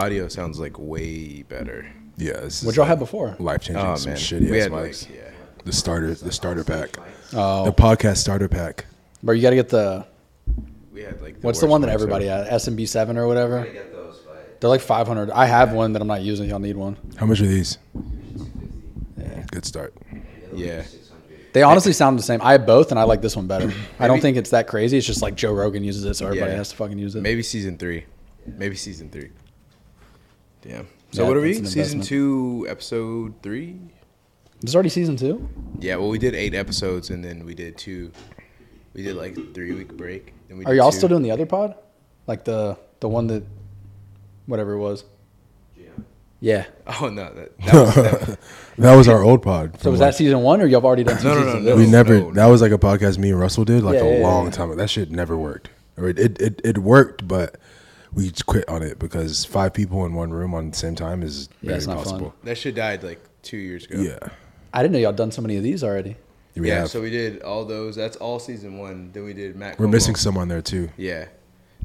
audio sounds like way better. Yeah, this What is y'all had before? life changing. Oh some man, shitty we ass had mics. like yeah. the starter, the starter pack, oh. the Oh, podcast starter pack. but you got to get the We had like what's the worst one that mics everybody ever. had? SMB seven or whatever. get those, but They're like five hundred. I have one that I'm not using. Y'all need one. How much are these? Good start. Yeah. They honestly sound the same. I have both, and I like this one better. I don't think it's that crazy. It's just like Joe Rogan uses it, so everybody Yeah. has to fucking use it. Maybe season three. Maybe season three. Damn. So Yeah, what are we? that's Season investment. two, episode three. It's already season two. Yeah. Well, we did eight episodes, and then we did two. We did like three week break. Then we Are y'all two. still doing the other pod? Like the the one that, whatever it was. Yeah. Yeah. Oh no, that, that was that, That was our old pod. So was like- that season one, or y'all already done two No, no, no, no. we never. no. That was like a podcast me and Russell did like Yeah, a yeah, long yeah. time. ago. That shit never worked. Or it, it it it worked, but we just quit on it because five people in one room on the same time is Yeah, very it's not fun. possible. that shit died like two years ago. Yeah, I didn't know y'all done so many of these already. we yeah. have. So we did all those. That's all season one. Then we did Matt. We're Cuomo. missing some on there too. Yeah.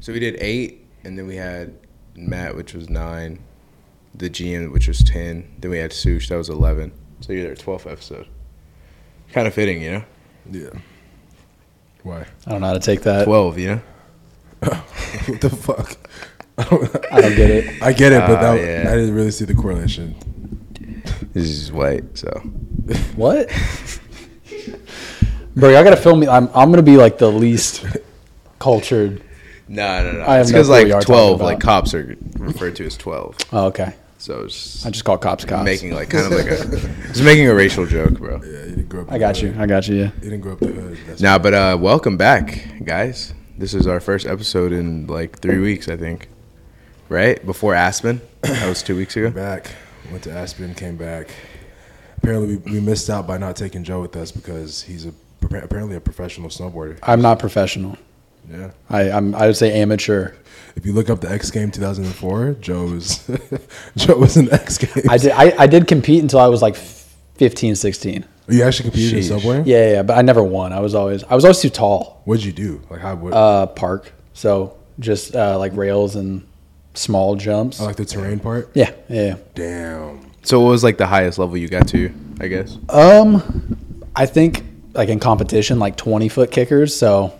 So we did eight, and then we had Matt, which was nine, the GM, which was ten. Then we had Sush, that was eleven. So you're there, twelfth episode. Kind of fitting, you know. Yeah. Why? I don't know how to take that. Twelve, you know. what the fuck? I don't, I don't get it. I get it, but Ah, that, yeah. I didn't really see the correlation. This is white, so What? Bro, y'all gotta film me. I'm I'm gonna be like the least cultured. no, no, no. I have it's no because clue what like you are talking twelve, about. like cops are referred to as twelve. Oh, okay. So it's I just call cops cops. making like kind of like a, just making a racial joke, bro. Yeah, you didn't grow up. I got you. I got you. Yeah. You didn't grow up the hood. That's Now, but uh, welcome back, guys. This is our first episode in like three weeks, I think. Right before Aspen, that was two weeks ago. back. Went to Aspen, came back. Apparently, we, we missed out by not taking Joe with us because he's a apparently a professional snowboarder. I'm not professional. Yeah. I I'm I would say amateur. If you look up the X Game 2004, Joe was Joe was in X Games. I did I, I did compete until I was like 15, 16. You actually competed Sheesh. in snowboarding? Yeah, yeah, yeah, but I never won. I was always I was always too tall. What'd you do? Like how? What, Uh, park. So just uh, like rails and small jumps. I like the terrain part. yeah, yeah. yeah. Damn. So, what was like the highest level you got to? I guess. Um, I think like in competition, like twenty foot kickers. So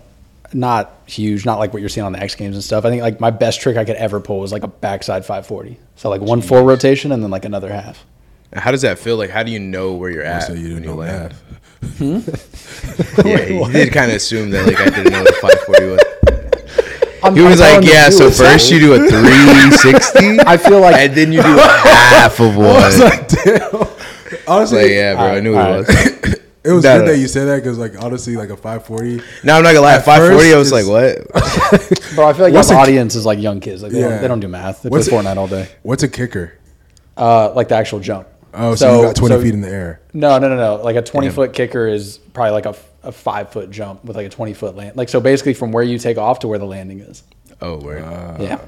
not huge, not like what you're seeing on the X Games and stuff. I think like my best trick I could ever pull was like a backside 540. So like one full rotation and then like another half. How does that feel? Like, how do you know where you're at? So you when didn't know land? math. Yeah, he did kind of assume that like I didn't know what the 540 was. I'm, He was I'm like, "Yeah." So dude, first you do a 360. I feel like and then you do half of I was one. like, damn. Honestly, Like, yeah, bro, I knew what it was. it was No, good no. that you said that because, like, honestly, like a 540. No, I'm not gonna lie. At 540. I was first like, what? bro, I feel like What's your a- audience is like young kids. Like they, Yeah. don't, they don't do math. They What's play Fortnite all day. What's a kicker? Uh, like the actual jump. Oh, so, you got 20 so- feet in the air. No, no, no, no. Like a 20 Damn. foot kicker is probably like a, a five foot jump with like a 20 foot land. Like, so basically from where you take off to where the landing is. Oh, word. yeah.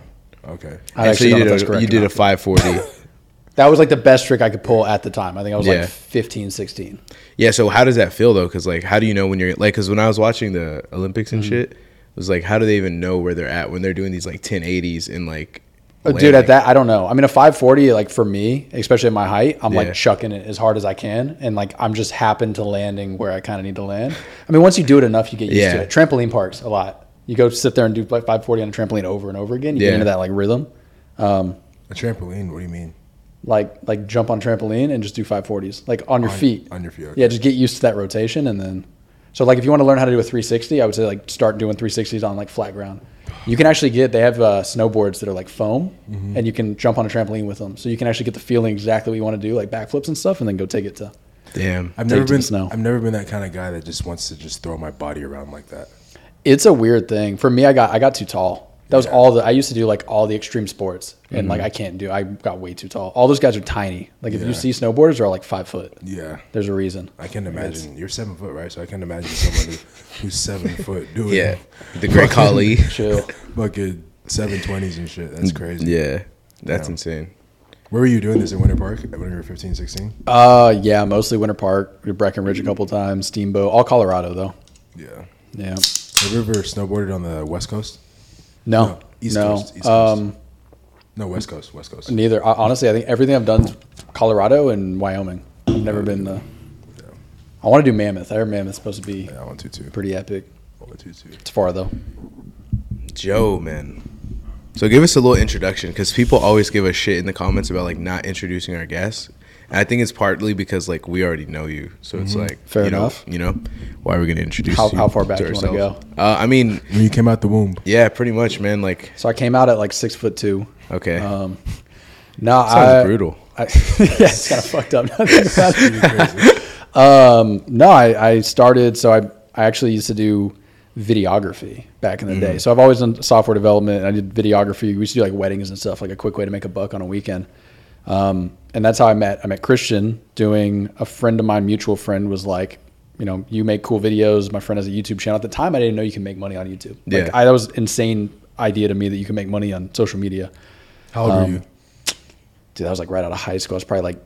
Okay. I And so actually you did a you did a 540. That was like the best trick I could pull at the time. I think I was Yeah. like 15, 16. yeah. So how does that feel though? Because like, how do you know when you're like? Because when I was watching the Olympics and mm-hmm. shit, it was like, how do they even know where they're at when they're doing these like 1080s and like? Uh, Dude, at that, I don't know. I mean, a 540, like for me, especially at my height, I'm Yeah. like chucking it as hard as I can. And like, I'm just happen to landing where I kind of need to land. I mean, once you do it enough, you get used Yeah. to it. Trampoline parks a lot. You go sit there and do like 540 on a trampoline over and over again. You Yeah. get into that like rhythm. A trampoline? What do you mean? Like, like jump on trampoline and just do 540s, like on your On- feet. on your feet, okay. Yeah, just get used to that rotation. And then, so like if you want to learn how to do a 360, I would say like start doing 360s on like flat ground. You can actually get, they have uh, snowboards that are like foam Mm-hmm. and you can jump on a trampoline with them. So you can actually get the feeling exactly what you want to do, like backflips and stuff, and then go take it to. Damn. I've never it to the been. snow. I've never been that kind of guy that just wants to just throw my body around like that. It's a weird thing. For me, I got, I got too tall. That was all the, I used to do like all the extreme sports and like I can't do, I got way too tall. All those guys are tiny. Like if Yeah. you see snowboarders, they're all like five foot. Yeah. There's a reason. I can't imagine. You're seven foot, right? So I can't imagine someone who, who's seven foot doing Yeah. The Great Khali. Chill. fucking seven twenties and shit. That's crazy. Yeah. That's Yeah. insane. Where were you doing this in Winter Park when you were 15, 16? Uh, yeah, mostly Winter Park, Breckenridge a couple times, Steamboat, all Colorado though. Yeah. Yeah. Have you ever snowboarded on the West Coast? No, No, East no. Coast, East Coast. Um, No, West Coast, West Coast. Neither. I- Honestly, I think everything I've done is Colorado and Wyoming. I've never been. Uh, I want to do Mammoth. I heard Mammoth's supposed to be Yeah, I want to too. pretty epic. I want to too. It's far though. Joe, man. So give us a little introduction because people always give us shit in the comments about like not introducing our guests. And I think it's partly because like we already know you, so it's like Mm-hmm. Fair you know- enough. you know, why are we gonna introduce How- you how far back to do you wanna ourselves? Uh, I mean, When you came out the womb, yeah, pretty much, man. Like, So I came out at like six foot two. okay, Um, no, sounds I, brutal. I, yeah, it's kind of fucked up. now that I think about it. um, no, I, I started. So I I actually used to do videography back in the day. So I've always done software development. I did videography. We used to do like weddings and stuff, like a quick way to make a buck on a weekend. Um, and that's how I met. I met Christian doing a friend of mine, mutual friend, was like, you know, you make cool videos. My friend has a YouTube channel. At the time, I didn't know you can make money on YouTube. Like, Yeah. I, that was insane idea to me that you can make money on social media. how old Um, were you? dude, that was like right out of high school. I was probably like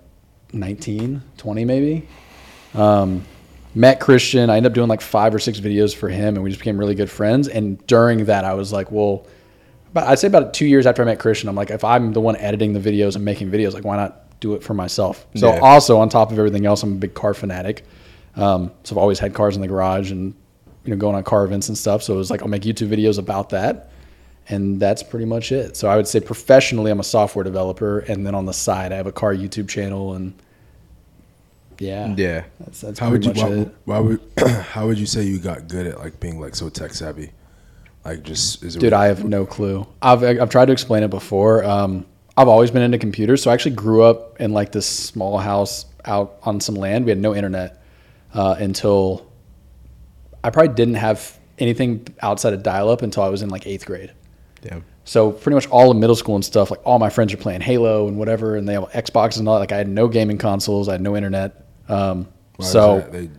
19, 20 maybe. Um, met Christian. I ended up doing like five or six videos for him, and we just became really good friends. And during that, I was like, well, but I'd say about two years after I met Christian, I'm like, if I'm the one editing the videos and making videos, like, why not do it for myself? So Yeah. also on top of everything else, I'm a big car fanatic. Um, so I've always had cars in the garage and you know going on car events and stuff. So it was like I'll make YouTube videos about that, and that's pretty much it. So I would say professionally, I'm a software developer, and then on the side, I have a car YouTube channel, and yeah, Yeah. that's, that's How would you? much Why, it. why would? how would you say you got good at like being like so tech savvy? Like just is it? Dude, I have no clue. I've I've tried to explain it before. Um, I've always been into computers, so I actually grew up in like this small house out on some land. We had no internet uh, until I probably didn't have anything outside of dial-up until I was in like eighth grade. Yeah. So pretty much all of middle school and stuff, like all my friends are playing Halo and whatever, and they have Xboxes and all. that. Like I had no gaming consoles, I had no internet. Um, why so? They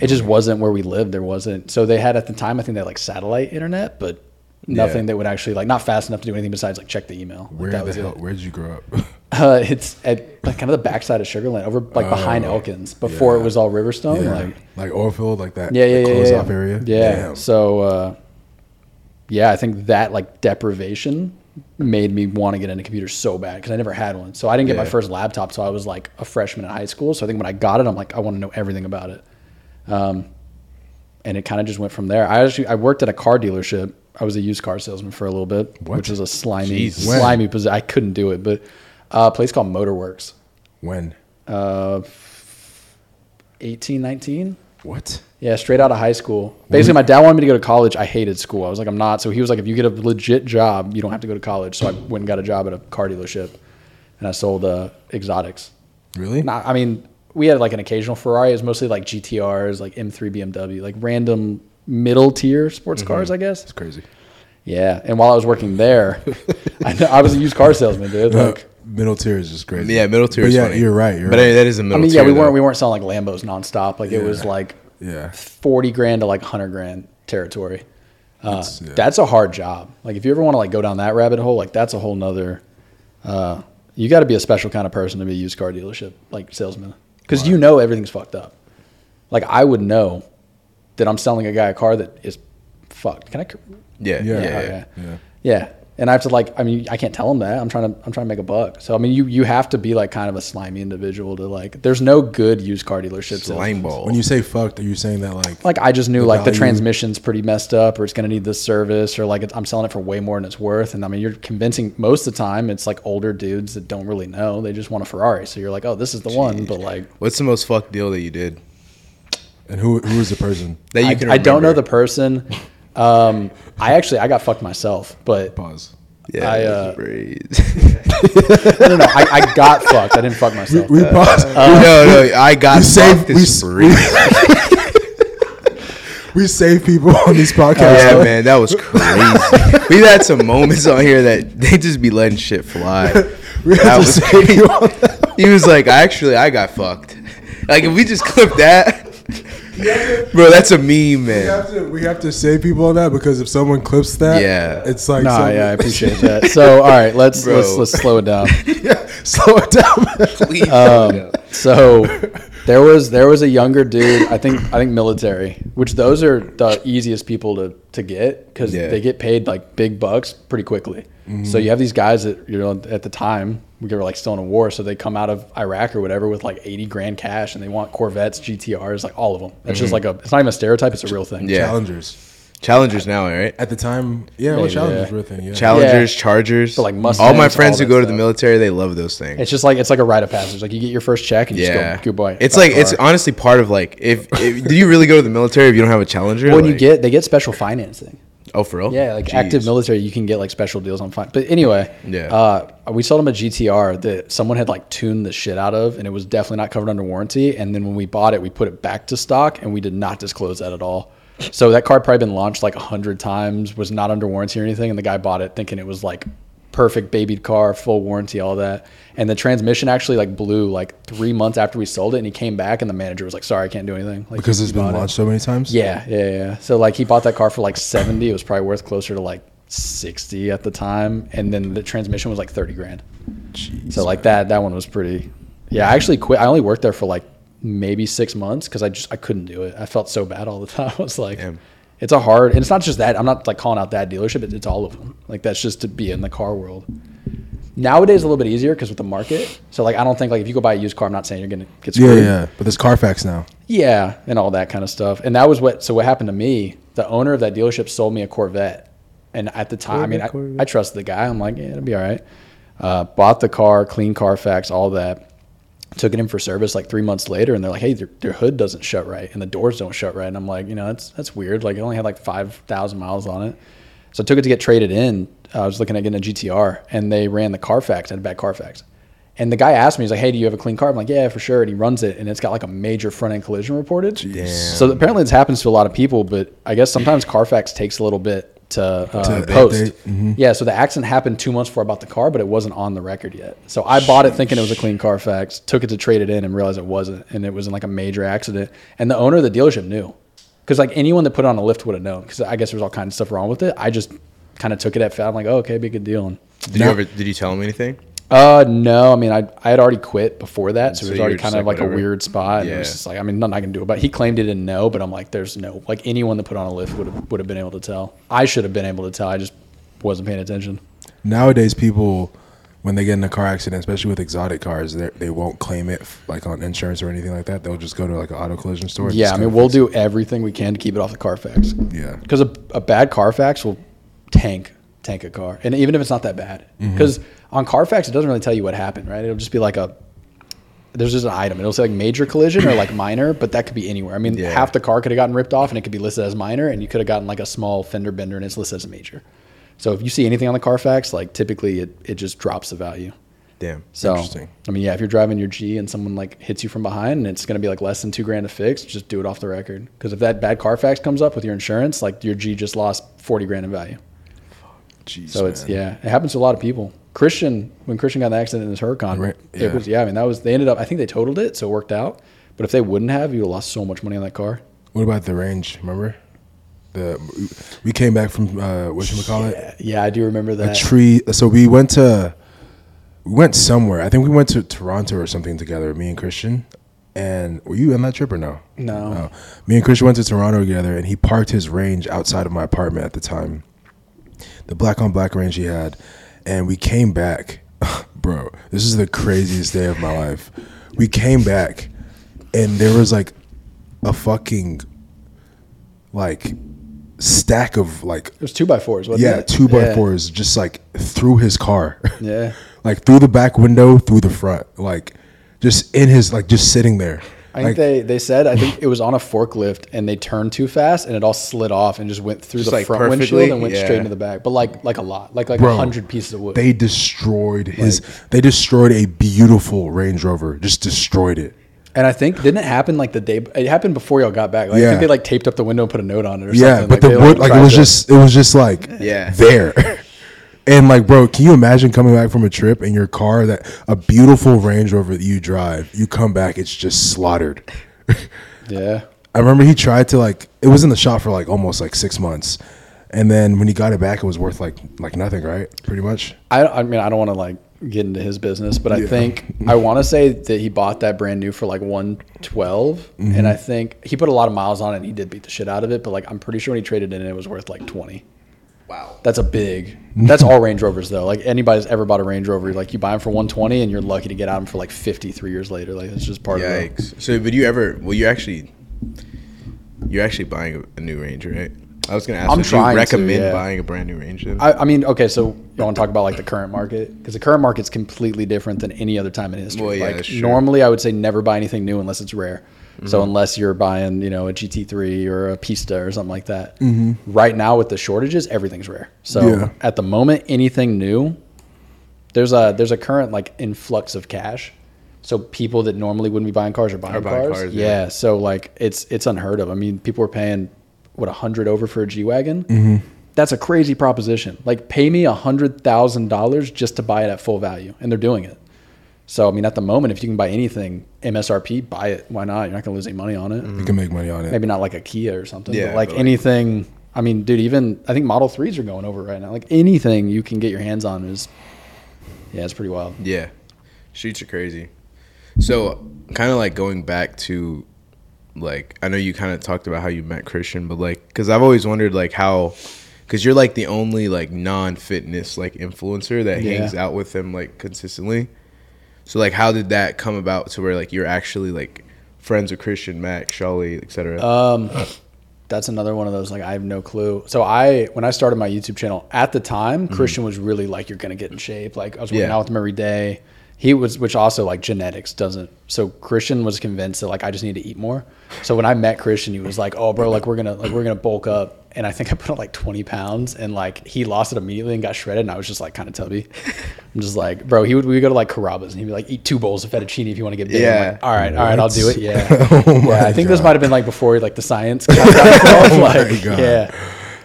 it just wasn't where we lived. There wasn't. So they had at the time, I think they had like satellite internet, but nothing Yeah. that would actually like not fast enough to do anything besides like check the email. Like, Where that the hell? it. Where did you grow up? Uh, it's at like kind of the backside of Sugarland, over like behind Oh, Elkins, before it was all Riverstone. yeah, Like like Oilfield, like that. yeah, yeah, yeah, close yeah. off area. Yeah. Damn. So uh, yeah, I think that like deprivation made me want to get into computers so bad because I never had one. So I didn't get my first laptop till I was like a freshman in high school. So I think when I got it, I'm like, I want to know everything about it. Um, and it kind of just went from there. I actually I worked at a car dealership. I was a used car salesman for a little bit, What? which is a slimy. When? slimy position. I couldn't do it, but uh, a place called Motorworks. When? Uh, 18, 19? What? Yeah, straight out of high school. Basically, my dad wanted me to go to college. I hated school. I was like, I'm not. So he was like, if you get a legit job, you don't have to go to college. So I went and got a job at a car dealership, and I sold uh, exotics. Really? Not, I mean, we had like an occasional Ferrari. It was mostly like GTRs, like M3 BMW, like random middle tier sports cars, I guess. It's crazy. Yeah. And while I was working there, I, know, I was a used car salesman, dude. Like, middle tier is just crazy. Yeah, middle tier But is yeah, funny. you're right. You're but right. I mean, that is a middle mean, tier. yeah, we though. weren't we weren't selling like Lambos nonstop. Like it was like yeah. 40 grand to like 100 grand territory. Uh, That's- yeah. That's a hard job. Like if you ever want to like go down that rabbit hole, like that's a whole nother. Uh, you got to be a special kind of person to be a used car dealership like salesman because you know everything's fucked up. Like I would know that I'm selling a guy a car that is fucked. Can I? Yeah, Yeah. yeah, oh, yeah. Yeah. Yeah. And I have to like, I mean, I can't tell them that. I'm trying to, I'm trying to make a buck. So I mean, you you have to be like kind of a slimy individual to like. There's no good used car dealership. Slime salesman. ball. When you say fucked, are you saying that like Like I just knew The like the transmission's pretty messed up, or it's gonna need this service, or like it's, I'm selling it for way more than it's worth. And I mean, you're convincing most of the time it's like older dudes that don't really know. They just want a Ferrari. So you're like, oh, this is the one. But like, What's the most fucked deal that you did? and who who is the person? That you I, can I don't know the person. Um, I actually I got fucked myself, but Pause. Yeah, I, I, uh, uh, no, no, I, I got fucked. I didn't fuck myself. We pause. no, no, I got we save- fucked we is we save people on these podcasts. yeah, man, that was crazy. We've had some moments on here that they just be letting shit fly. We have That to was save crazy. you on that. He was like, "Actually, I got fucked." Like if we just clip that, bro, that's a meme, We man. have to we have to save people on that because if someone clips that, Yeah. it's like No, some- yeah, I appreciate that. So, all right, let's Bro. let's let's slow it down. yeah, slow it down. Please, Um, So there was there was a younger dude. I think I think military, which those are the easiest people to to get because Yeah. they get paid like big bucks pretty quickly. So mm-hmm. you have these guys that you know at the time we were like still in a war, so they come out of Iraq or whatever with like eighty grand cash, and they want Corvettes, GTRs, like all of them. It's just mm-hmm. like a. It's not even a stereotype; it's a real thing. Yeah. Challengers. Challengers now, right? At the time, yeah, well, Maybe, Challengers yeah. were a thing. Yeah. Challengers, Yeah. Chargers. But, like, all Mustangs, my all friends who that go to the stuff. military, they love those things. It's just like it's like a rite of passage. Like you get your first check and you yeah, just go, good boy. It's buy like it's car. honestly part of like if, if do you really go to the military if you don't have a Challenger? when you Like- get they get special financing. oh for real? Yeah, like Jeez. active military, you can get like special deals on fine. But anyway, Yeah. uh, we sold them a GTR that someone had like tuned the shit out of, and it was definitely not covered under warranty. And then when we bought it, we put it back to stock, and we did not disclose that at all. So that car probably been launched like a hundred times, was not under warranty or anything, and the guy bought it thinking it was like perfect babied car, full warranty, all that. And the transmission actually like blew like three months after we sold it, and he came back, and the manager was like, "Sorry, I can't do anything." Like because it's been bought it. launched so many times. Yeah, yeah, yeah. So like he bought that car for like seventy. It was probably worth closer to like sixty at the time, and then the transmission was like thirty grand. Jeez, So like that that one was pretty. Yeah, I actually quit. I only worked there for like maybe six months because I just I couldn't do it. I felt so bad all the time. I was like, Damn. it's a hard, and it's not just that. I'm not like calling out that dealership. It's, it's all of them. Like that's just to be in the car world. Nowadays, a little bit easier because with the market. So like I don't think like if you go buy a used car, I'm not saying you're gonna get screwed. yeah. yeah. But there's Carfax now. Yeah, and all that kind of stuff. And that was what. So what happened to me? The owner of that dealership sold me a Corvette, and at the time, I mean, I, I trusted the guy. I'm like, yeah, it'll be all right. Uh, bought the car, clean Carfax, all that. Took it in for service like three months later, and they're like, "Hey, your, your hood doesn't shut right, and the doors don't shut right." And I'm like, you know, that's that's weird. Like, it only had like five thousand miles on it. So I took it to get traded in. I was looking at getting a GTR, and they ran the Carfax, had a bad Carfax. And the guy asked me, he's like, "Hey, do you have a clean car?" I'm like, "Yeah, for sure." And he runs it, and it's got like a major front end collision reported. Damn. So apparently, this happens to a lot of people, but I guess sometimes Carfax takes a little bit to, uh, To post. update, mhm. Yeah, so the accident happened two months before I bought the car, but it wasn't on the record yet. So I bought it thinking it was a clean Carfax, took it to trade it in, and realized it wasn't, and it was in like a major accident. And the owner of the dealership knew, because like anyone that put it on a lift would have known. Because I guess there's all kinds of stuff wrong with it. I just kind of took it at fat. I'm like, oh, okay, big good deal. And Did you ever? Did you tell him anything? Uh, no, I mean, I, I had already quit before that, so, So it was already kind of like, like, a weird spot. And it was just like, I mean, nothing I can do about. it. He claimed he didn't know, but I'm like, there's no like anyone that put on a lift would have would have been able to tell. I should have been able to tell. I just wasn't paying attention. Nowadays, people when they get in a car accident, especially with exotic cars, they they won't claim it like on insurance or anything like that. They'll just go to like an auto collision store. Yeah, I mean, we'll do everything we can to keep it off the Carfax. Yeah, because a, a bad Carfax will tank tank a car, and even if it's not that bad, Mm-hmm. On Carfax it doesn't really tell you what happened, right? It'll just be like a there's just an item. It'll say like major collision or like minor, but that could be anywhere. I mean, Yeah. half the car could have gotten ripped off, and it could be listed as minor, and you could have gotten like a small fender bender, and it's listed as major. So if you see anything on the Carfax, like typically it, it just drops the value. Damn. So Interesting. I mean, yeah, if you're driving your G and someone like hits you from behind and it's going to be like less than two grand to fix, just do it off the record. Because if that bad Carfax comes up with your insurance, like your G just lost forty grand in value. Jeez, So it's man. yeah, it happens to a lot of people. Christian, when Christian got the accident in his Huracan, Right, it yeah. was yeah. I mean, that was they ended up. I think they totaled it, so it worked out. But if they wouldn't have, you would have lost so much money on that car. What about the range? Remember, the we came back from uh, what you call it? Yeah, yeah, I do remember that. A tree. So we went to we went somewhere. I think we went to Toronto or something together. Me and Christian. And were you on that trip or no? No. No. Me and Christian went to Toronto together, and he parked his range outside of my apartment at the time. The black on black range he had, and we came back, bro. This is the craziest day of my life. We came back, and there was like a fucking like stack of like it was two by fours, wasn't yeah it? two by Yeah. fours just like through his car, Yeah. like through the back window, through the front, like just in his like just sitting there. I think Like, they, they said I think it was on a forklift and they turned too fast and it all slid off and just went through Just, the like, front perfectly? windshield and went Yeah. straight into the back. But like like a lot, like like a hundred pieces of wood. they destroyed his. they destroyed a beautiful Range Rover. Just destroyed it. and I think didn't it happen like the day? It happened before y'all got back. Like, I Yeah. think they like taped up the window and put a note on it or Yeah, something. but Like, the wood, like it was to- just, it was just like Yeah. there. And like, bro, can you imagine coming back from a trip in your car that a beautiful Range Rover that you drive, you come back, it's just slaughtered. yeah. I remember he tried to like it was in the shop for like almost like six months, and then when he got it back, it was worth like like nothing, right? Pretty much. I, I mean I don't want to like get into his business, but I Yeah. think I want to say that he bought that brand new for like 112 Mm-hmm. and I think he put a lot of miles on it and he did beat the shit out of it, but like I'm pretty sure when he traded in it was worth like 20. Wow. That's a big. That's all Range Rovers though. Like anybody's ever bought a Range Rover, like you buy them for 120 and you're lucky to get out them for like 53 years later. Like it's just part of it. Yikes. So, would you ever? Well, you actually, you're actually buying a, new Range, right? I was gonna ask. I'm trying you to, recommend yeah. buying a brand new Range? I, I mean, okay, so you want to talk about like the current market because the current market's completely different than any other time in history. Well, yeah, like true. normally, I would say never buy anything new unless it's rare. Mm-hmm. So unless you're buying, you know, a GT3 or a Pista or something like that. Mm-hmm. Right now with the shortages, everything's rare. So Yeah. at the moment, anything new, there's a there's a current like influx of cash. So people that normally wouldn't be buying cars are buying, Are buying cars. cars, yeah. yeah. So like it's it's unheard of. I mean, people are paying what a hundred over for a G wagon. Mm-hmm. That's a crazy proposition. Like pay me a hundred thousand dollars just to buy it at full value, and they're doing it. So I mean, at the moment, if you can buy anything MSRP, buy it. Why not? You're not gonna lose any money on it. You can make money on it. Maybe not like a Kia or something, Yeah, but like but like- anything. I mean, dude, even I think Model Threes are going over right now. Like anything you can get your hands on is, yeah, it's pretty wild. Yeah, streets are crazy. So, kind of like going back to, like, I know you kind of talked about how you met Christian, but like, because I've always wondered like how, because you're like the only like non-fitness like influencer that Yeah. hangs out with him like consistently. So like, how did that come about to where like you're actually like friends with Christian, Mac, Shawley, etc. Um, that's another one of those like I have no clue. So I when I started my YouTube channel at the time, Christian was really like you're gonna get in shape. Like I was working Mm-hmm. Yeah. out with him every day. He was, which also like genetics doesn't. So Christian was convinced that like I just need to eat more. So when I met Christian, he was like, "Oh, bro, like we're gonna like we're gonna bulk up." And I think I put on like 20 pounds, and like he lost it immediately and got shredded. And I was just like kind of tubby. I'm just like, bro. He would we would go to like Carrabba's and he'd be like, "Eat two bowls of fettuccine if you want to get big." I'm Yeah. like, all right, all right, I'll do it. Yeah. Oh yeah, I think this might have been like before like the science. got involved, my God. Yeah.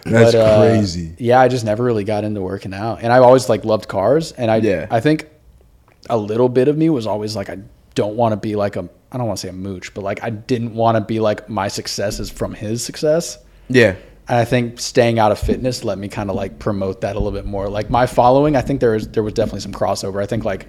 That's uh, crazy. yeah, I just never really got into working out, and I've always like loved cars, and I Yeah. I think a little bit of me was always like I don't want to be like a I don't want to say a mooch, but like I didn't want to be like my success is from his success. yeah, And I think staying out of fitness let me kind of like promote that a little bit more. Like my following, I think there is there was definitely some crossover. I think like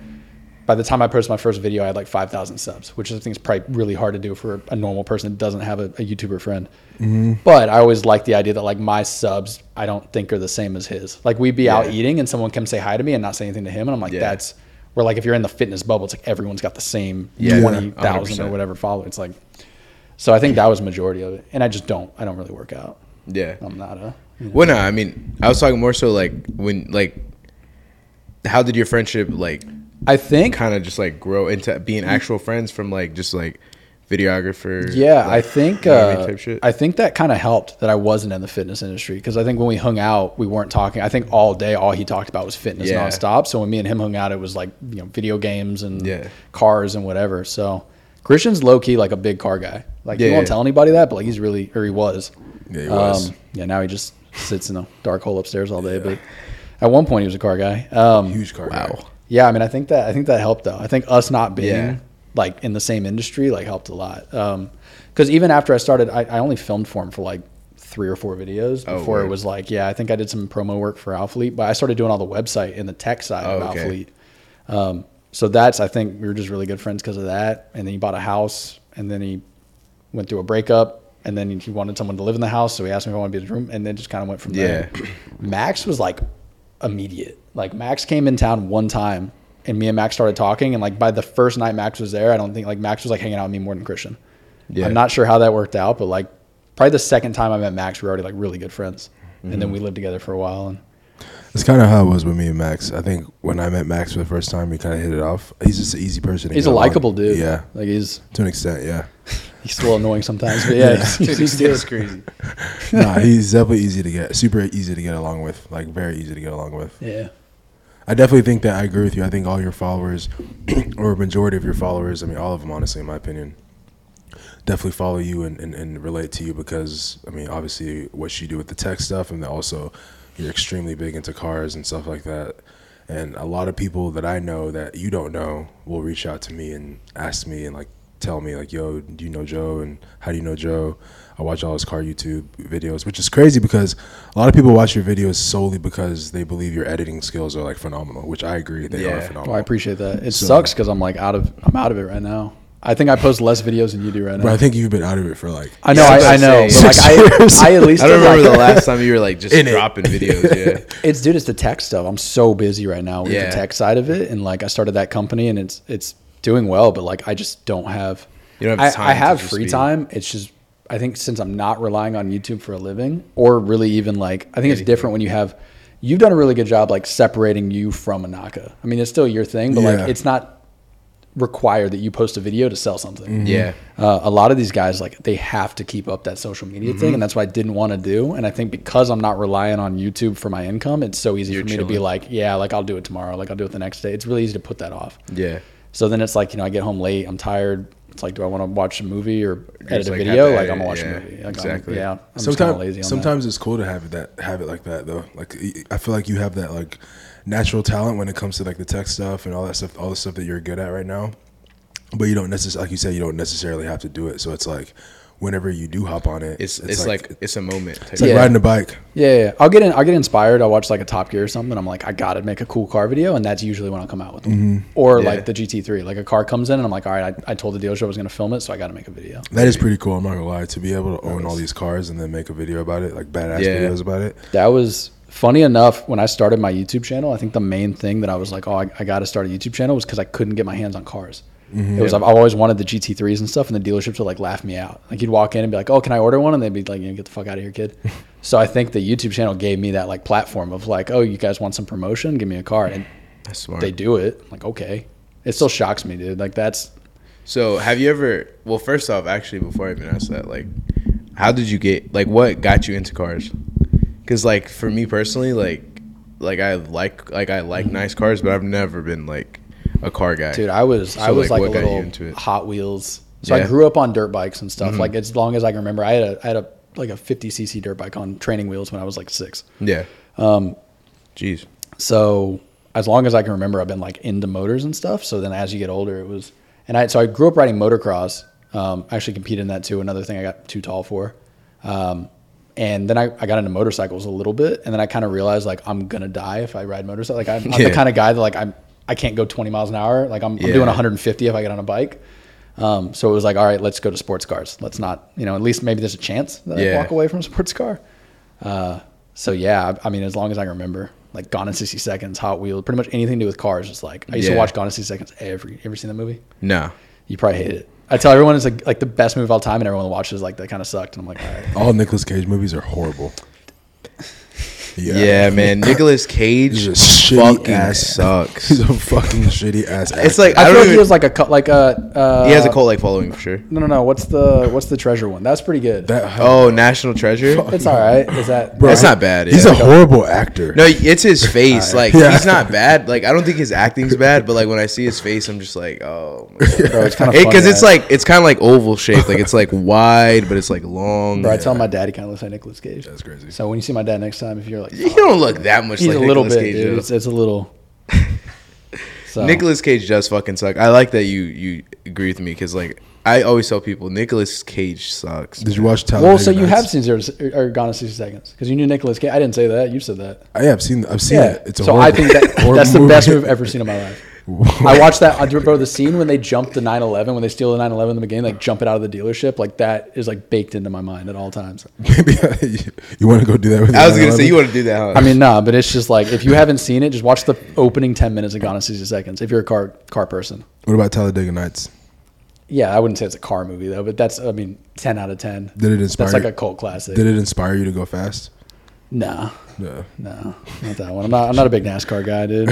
by the time I posted my first video, I had like five thousand subs, which I think is probably really hard to do for a normal person that doesn't have a, a YouTuber friend. Mm-hmm. But I always like the idea that like my subs, I don't think are the same as his. Like we'd be out eating and someone come say hi to me and not say anything to him, and I'm like, Yeah. that's where like if you're in the fitness bubble, it's like everyone's got the same Yeah, twenty thousand or whatever followers. It's like, so I think that was majority of it, and I just don't, I don't really work out. yeah. I'm not a. You know. Well, no, I mean, I was talking more so like when like, how did your friendship like I think kind of just like grow into being actual friends from like just like videographer? Yeah, I like, think you know what I mean, uh. I think that kind of helped that I wasn't in the fitness industry because I think when we hung out, we weren't talking. I think all day, all he talked about was fitness Yeah. nonstop. So when me and him hung out, it was like you know video games and Yeah. cars and whatever. So Christian's low key like a big car guy. Like he won't yeah. tell anybody that, but like he's really or he was. Yeah, he was. Um, yeah, now he just sits in a dark hole upstairs all day. But at one point, he was a car guy. Um, Huge car wow. guy. yeah, I mean, I think that I think that helped though. I think us not being Yeah. Like in the same industry like helped a lot. Because even after I started, I, I only filmed for him for like three or four videos Oh, before it was like, yeah, I think I did some promo work for Alphalete, but I started doing all the website and the tech side Oh, of okay. Alphalete. Um, so that's I think we were just really good friends because of that. And then he bought a house, and then he went through a breakup. And then he wanted someone to live in the house, so he asked me if I wanted to be in his room, and then just kind of went from there. Max was like immediate. Like Max came in town one time, and me and Max started talking. And like by the first night Max was there, I don't think like Max was like hanging out with me more than Christian. Yeah. I'm not sure how that worked out, but like probably the second time I met Max, we were already like really good friends, and Mm-hmm. then we lived together for a while. And It's kind of how it was with me and Max. I think when I met Max for the first time, we kind of hit it off. He's just an easy person. to he's a along. likable dude. Yeah, like he's to an extent. Yeah. he's still annoying sometimes, but yeah, he's, he's good. crazy. nah, he's definitely easy to get, super easy to get along with. Like very easy to get along with. Yeah, I definitely think that I agree with you. I think all your followers, or a majority of your followers, I mean, all of them, honestly, in my opinion, definitely follow you and, and, and relate to you because, I mean, obviously, what you do with the tech stuff, and also you're extremely big into cars and stuff like that. And a lot of people that I know that you don't know will reach out to me and ask me and like tell me like, "Yo, do you know Joe?" and "How do you know Joe?" I watch all his car YouTube videos, which is crazy because a lot of people watch your videos solely because they believe your editing skills are like phenomenal, which I agree they are Yeah. phenomenal. Well, I appreciate that. It So- sucks because I'm like out of I'm out of it right now. I think I post less videos than you do right now. But I think you've been out of it for like I know, Yeah, I was I, I know, but like I, I at least I don't remember like- the last time you were like just In it. dropping videos. Yeah. It's dude, it's the tech stuff. I'm so busy right now with Yeah. the tech side of it, and like I started that company, and it's it's doing well, but like I just don't have. You don't have I, time I to have free be- time. It's just I think since I'm not relying on YouTube for a living, or really even like I think it's different when you have. You've done a really good job like separating you from Anaka. I mean, it's still your thing, but Yeah. like it's not required that you post a video to sell something. Yeah. Uh, a lot of these guys like they have to keep up that social media Mm-hmm. thing, and that's what I didn't want to do. And I think because I'm not relying on YouTube for my income, it's so easy You're for me to be like, yeah, like I'll do it tomorrow, like I'll do it the next day. It's really easy to put that off. Yeah. So then it's like you know I get home late, I'm tired. It's like, do I want to watch a movie or edit just, a like, video? to Like I'm edit, gonna watch yeah, a movie. Like, exactly. I'm, yeah. I'm just sometimes lazy on that. sometimes it's cool to have it that have it like that though. Like I feel like you have that like natural talent when it comes to like the tech stuff and all that stuff, all the stuff that you're good at right now. But you don't necessarily, like you said, you don't necessarily have to do it. So it's like whenever you do hop on it, It's it's, like, it's a moment. it's like Yeah. riding a bike. Yeah, yeah, yeah. I'll get in. I'll get inspired. I'll watch like a Top Gear or something. I'm like, I gotta make a cool car video, and that's usually when I'll come out with them. Mm-hmm. Or Yeah. like the GT3, like a car comes in, and I'm like, all right, I, I told the dealership I was gonna film it, so I gotta make a video. That is pretty cool. I'm not gonna lie. To be able to own all these cars and then make a video about it, like badass Yeah. videos about it. That was funny enough. When I started my YouTube channel, I think the main thing that I was like, oh, I, I gotta start a YouTube channel was because I couldn't get my hands on cars. Mm-hmm. It was I've always wanted the GT3s and stuff, and the dealerships would like laugh me out. Like you'd walk in and be like, "Oh, can I order one?" And they'd be like, "You know, "Get the fuck out of here, kid." so I think the YouTube channel gave me that like platform of like, "Oh, you guys want some promotion? Give me a car." And That's smart. they do it. I'm like, okay. It still shocks me, dude. Like that's So have you ever? Well, first off, actually, before I even ask that, like, how did you get? Like, what got you into cars? Because like for me personally, like, like I like like I like nice cars, but I've never been like a car guy. dude. I was I was like, like, a little? Hot Wheels. So Yeah. I grew up on dirt bikes and stuff. Mhm. Like as long as I can remember, I had a I had a like a 50 cc dirt bike on training wheels when I was like six. Yeah. Um, Jeez. So as long as I can remember, I've been like into motors and stuff. So then as you get older, it was, and I, so I grew up riding motocross. Um, I actually competed in that too. Another thing I got too tall for. Um, and then I, I got into motorcycles a little bit. And then I kind of realized like, I'm going to die if I ride motorcycle. Like I'm, I'm Yeah. the kind of guy that like, I'm, I can't go 20 miles an hour. Like I'm, I'm doing 150 if I get on a bike. Um, so it was like, all right, let's go to sports cars. Let's not, you know, at least maybe there's a chance that I Yeah. walk away from a sports car. Uh, so yeah, I, I mean, as long as I can remember, like Gone in 60 Seconds, Hot Wheels, pretty much anything to do with cars. Just like I used Yeah. to watch Gone in 60 Seconds every. Ever seen that movie? No. You probably hate it. I tell everyone it's like like the best movie of all time, and everyone watches like that kind of sucked. And I'm like, all right. All Nicolas Cage movies are horrible. Yeah, man. Nicolas Cage He's a shitty fucking ass sucks. He's a fucking shitty ass. It's like I, I, feel don't like even, he has like a cut like a. Uh, he has a cult like following for sure. No, no, no. What's the what's the treasure one? That's pretty good. that. Oh, National Treasure. it's all right. Is that? Bro, That's not bad. He's yeah. a horrible actor. No, it's his face. Like Yeah. he's not bad. Like I don't think his acting's bad, but like when I see his face, I'm just like, oh, my God. Bro, it's kind of because it's like it's kind of like oval shaped. Like it's like wide, but it's like long. Bro, I tell my dad he kind of looks like Nicolas Cage. That's crazy. So when you see my dad next time, if you're like, You don't look that much he's like a little Nicolas bit, Cage. dude. It's, it's a little. So. Nicolas Cage does fucking suck. I like that you you agree with me because like I always tell people Nicolas Cage sucks. Did you watch Talladega Well, so you Nights? have seen Zero or Gone in 60 Seconds because you knew Nicolas Cage. I didn't say that. You said that. I have seen. I've seen Yeah. it. It's a so I think that horrible that's the best movie. movie I've ever seen in my life. I watched that. I do bro. The scene when they jump the 911, when they steal the 911 in the beginning, like jump it out of the dealership, like that is like baked into my mind at all times. Maybe uh, you want to go do that with. I was gonna say you want to do that. Huh? I mean, nah, but it's just like if you haven't seen it, just watch the opening 10 minutes of Gone in 60 Seconds. If you're a car car person, What about Talladega Nights? yeah, I wouldn't say it's a car movie though, but that's I mean 10 out of 10. Did it inspire? That's like a cult classic. Did it inspire you to go fast? Nah, No. no, not that one. I'm not. I'm not a big NASCAR guy, dude.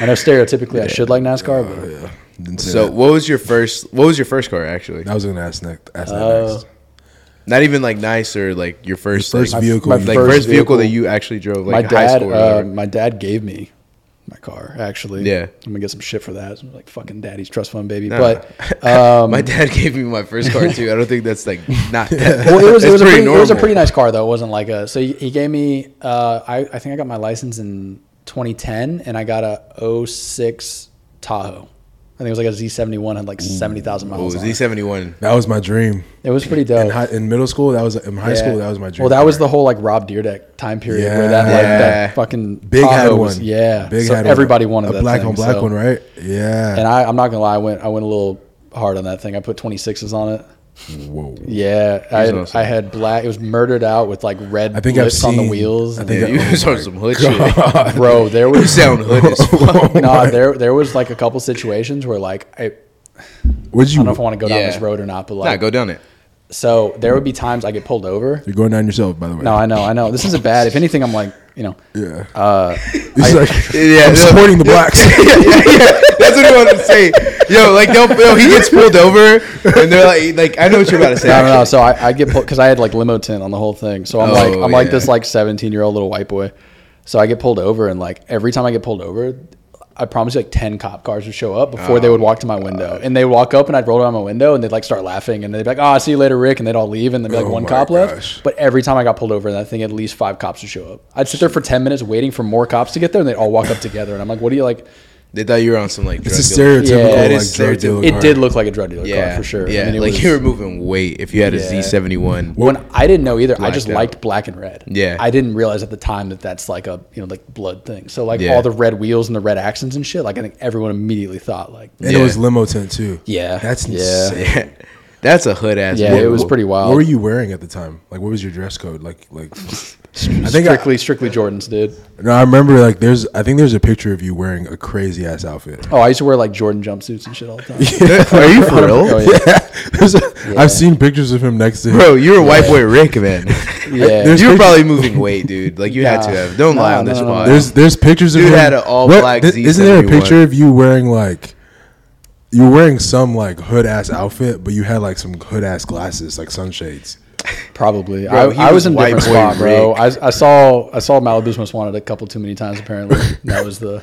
I know stereotypically I should like NASCAR, but Oh yeah. Didn't say so that. what was your first? What was your first car actually? I was gonna ask next. Ask that Uh, next. Not even like nice or like your first first like, vehicle my you- like first first, vehicle, that you actually drove, my like high dad, school. or uh, whatever. my dad gave me my car. Actually, Yeah. I'm gonna get some shit for that. Like fucking daddy's trust fund baby. But um, my dad gave me my first car too. I don't think that's like not. That, well, it was it was, a pretty, it was a pretty nice car though. It wasn't like a. So he, he gave me. Uh, I I think I got my license in 2010, and I got a 06 Tahoe. Think it was like a Z71 had like 70,000 miles. Oh, on Z it. seventy one. That was my dream. It was pretty In, dope. high, in middle school, that was in high Yeah. school. That was my dream. Well, that was the whole like Rob Dyrdek time period Yeah. where that like Yeah. that fucking big had one. was- yeah, big so had everybody one. wanted a that black thing, on black so- one, right? Yeah. And I, I'm not gonna lie, I went I went a little hard on that thing. I put 26s on it. Whoa. Yeah, I had, awesome. I had black. It was murdered out with like red I think I've lips on the wheels. I think Yeah, that- you oh was on some hood shit. Bro, there You was sound hood as fuck. no, there there was like a couple situations where like I, I Would you? I don't know if I want to go down Yeah. this road or not, but like, Nah, like go down it. so there would be times I get pulled over. You're going down yourself, by the way. No, I know, I know. This isn't bad. If anything, I'm like you know, Yeah. uh, It's like Yeah, I'm supporting the blacks. yeah That's what I wanted to say. Yo, like, they'll, yo, he gets pulled over, and they're like, like, I know what you're about to say. no, no, no. So I, I get pulled because I had like limo tint on the whole thing. So I'm Oh, like, I'm like this like 17 year old little white boy. So I get pulled over, and like every time I get pulled over, I promise you like 10 cop cars would show up before they Oh, would walk to my window, and they would walk up, and I'd roll down my window, and they'd like start laughing, and they'd be like, "Oh, I see you later, Rick," and they'd all leave, and there'd be like Oh one cop gosh. left. But every time I got pulled over in that thing, at least five cops would show up. I'd sit there for 10 minutes waiting for more cops to get there, and they'd all walk up together, and I'm like, "What do you like?" They thought you were on some, like, It's a drug dealer. stereotypical Yeah, it like is drug stereotypical. dealer It car. did look like a drug dealer Yeah, car for sure. Yeah, I mean, like was- you were moving weight if you had a Yeah. Z71. when I didn't know either, I just out. liked black and red. Yeah. I didn't realize at the time that that's like a you know like blood thing. So like Yeah. all the red wheels and the red accents and shit. Like I think everyone immediately thought like And Yeah. it was limo tint too. Yeah. That's Yeah. insane. Yeah. That's a hood ass. Yeah, move. it was pretty wild. What were you wearing at the time? Like, what was your dress code? Like, like. I think I, strictly strictly Jordans, dude. no, I remember like there's. I think there's a picture of you wearing a crazy ass outfit. Oh, I used to wear like Jordan jumpsuits and shit all the time. Are you for real? Oh yeah, There's a- I've seen pictures of him next to him. Bro, you're a white boy Rick, man. yeah. There's you were probably moving weight, dude. Like you had to Nah. have. Don't lie Nah, on this no, no, no. There's there's pictures of Dude him. had an all What- black th- Isn't there a Z71. picture of you wearing like you were wearing some like hood ass outfit, but you had like some hood ass glasses, like sunshades. Probably. Bro, I, I was was in a white different boy spot, bro. I, I saw I saw Malibu's Most Wanted a couple too many times apparently. that was the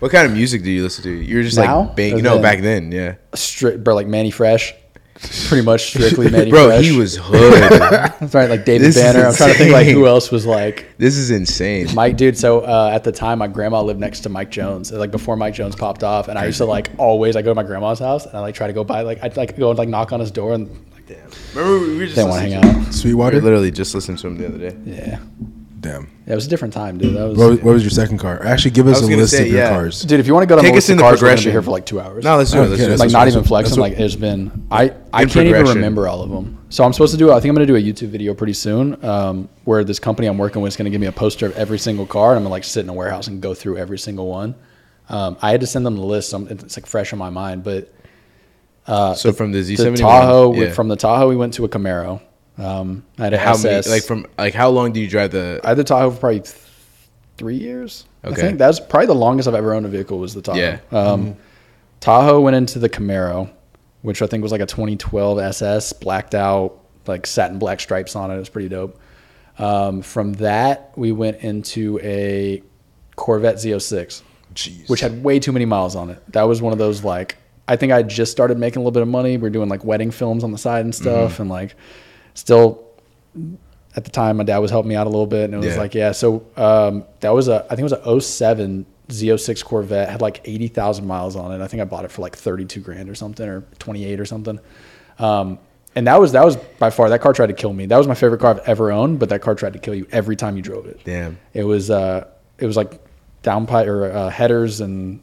what kind of music do you listen to? You were just Now? like bang. Or No, then? back then, yeah. strict, bro, like Mannie Fresh. Pretty much strictly Mannie Bro, Fresh. he was hood. That's right, like David This Banner. I'm trying to think like who else was like this is insane. Mike, dude. So uh, at the time, my grandma lived next to Mike Jones, like before Mike Jones popped off, and I used to like always I go to my grandma's house and I like try to go by like I'd like go and like knock on his door and like Remember we were just they want to hang to- out. We Sweetwater. literally just listened to him the other day. Yeah, Damn. yeah, it was a different time, dude. That was, What, what was your second car? Actually, give us was a gonna list say, of your yeah. cars. dude. If you want to go to Take us in the cars, we're gonna be progression. here for like two hours. No, let's do it. Let's do it. like what- not that's even flexing. that's what- Like there's been I I In can't even progression. remember all of them. So I'm supposed to do. I think I'm gonna do a YouTube video pretty soon, um, where this company I'm working with is gonna give me a poster of every single car, and I'm gonna like sit in a warehouse and go through every single one. Um, I had to send them the list. So it's like fresh in my mind, but so from the the Z71. Tahoe yeah. from the Tahoe we went to a Camaro. Um, I had a how many? Like from like how long do you drive the? I had the Tahoe for probably th- three years. I Okay. think that's probably the longest I've ever owned a vehicle was the Tahoe. Yeah. Um, Tahoe went into the Camaro, which I think was like a 2012 SS, blacked out, like satin black stripes on it. It was pretty dope. Um, from that, we went into a Corvette Z06, Jeez. which had way too many miles on it. That was one of those like I think I just started making a little bit of money. We are doing like wedding films on the side and stuff, Mm-hmm. and like still at the time my dad was helping me out a little bit, and it was Yeah. like yeah. So um, that was a I think it was a 07 Z06 Corvette had like eighty thousand miles on it. I think I bought it for like thirty two grand or something or twenty eight or something. Um, and that was that was by far that car tried to kill me. That was my favorite car I've ever owned, but that car tried to kill you every time you drove it. Damn. It was uh, it was like downpipe or uh, headers and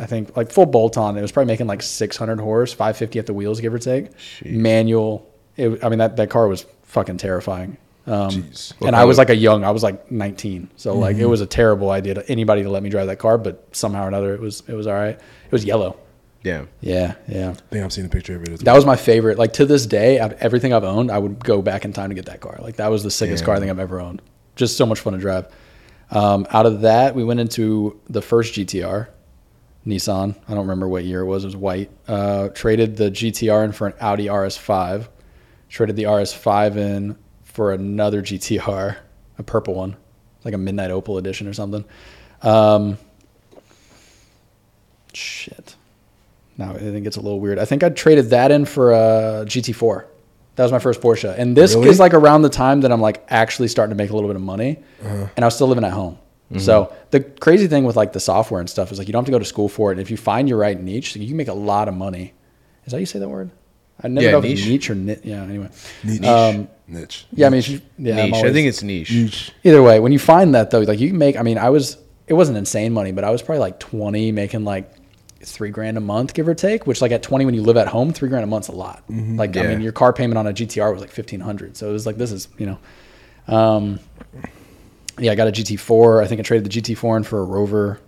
I think like full bolt on. It was probably making like 600 horse, 550 at the wheels, give or take. Manual. It, I mean that that car was fucking terrifying. Um, Jeez. and I was like a young, I was like 19, so like it was a terrible idea to anybody to let me drive that car, but somehow or another it was it was all right. It was yellow. Damn. Yeah, yeah. I think I've seen a picture of it. As That was my favorite. Like to this day, I've, everything I've owned, I would go back in time to get that car. Like that was the sickest Yeah. car I think I've ever owned. Just so much fun to drive. Um, out of that, we went into the first GTR, Nissan. I don't remember what year it was. It was white. Uh, traded the GTR in for an Audi RS5. Traded the RS5 in for another GTR, a purple one, like a midnight opal edition or something. Um, shit. Now I think it's a little weird. I think I traded that in for a GT4. That was my first Porsche, and this Really? is like around the time that I'm like actually starting to make a little bit of money, and I was still living at home. So the crazy thing with like the software and stuff is like you don't have to go to school for it. And if you find your right niche, you can make a lot of money. Is that how you say that word? I never Yeah, know if it's niche. niche or nit. Yeah. Anyway. Niche. Um, niche. yeah. I mean, you- yeah. Niche. I think it's niche. Niche. Either way, when you find that though, like you can make. I mean, I was. It wasn't insane money, but I was probably like twenty, making like three grand a month, give or take. Which, like at twenty, when you live at home, three grand a month's a lot. Like I mean, your car payment on a GTR was like fifteen hundred. So it was like this is you know, um, yeah. I got a GT4. I think I traded the GT4 in for a Rover.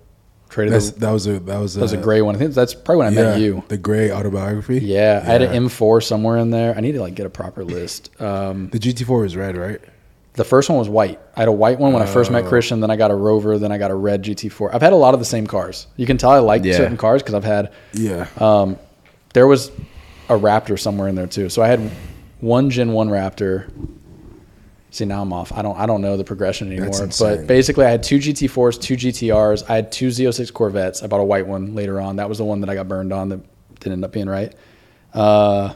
Traded That's, the, that was a that was a, that was a gray one. I think that's probably when I yeah, met you. The gray autobiography. Yeah, I had an M4 somewhere in there. I need to like get a proper list. Um, The GT4 was red, right? The first one was white. I had a white one when I first Oh. met Christian. Then I got a Rover. Then I got a red GT4. I've had a lot of the same cars. You can tell I like Yeah. certain cars because I've had. Yeah. Um, there was a Raptor somewhere in there too. So I had one Gen One Raptor. See now I'm off. I don't I don't know the progression anymore. But basically, I had two GT4s, two GTRs. I had two Z06 Corvettes. I bought a white one later on. That was the one that I got burned on. That didn't end up being right. Uh,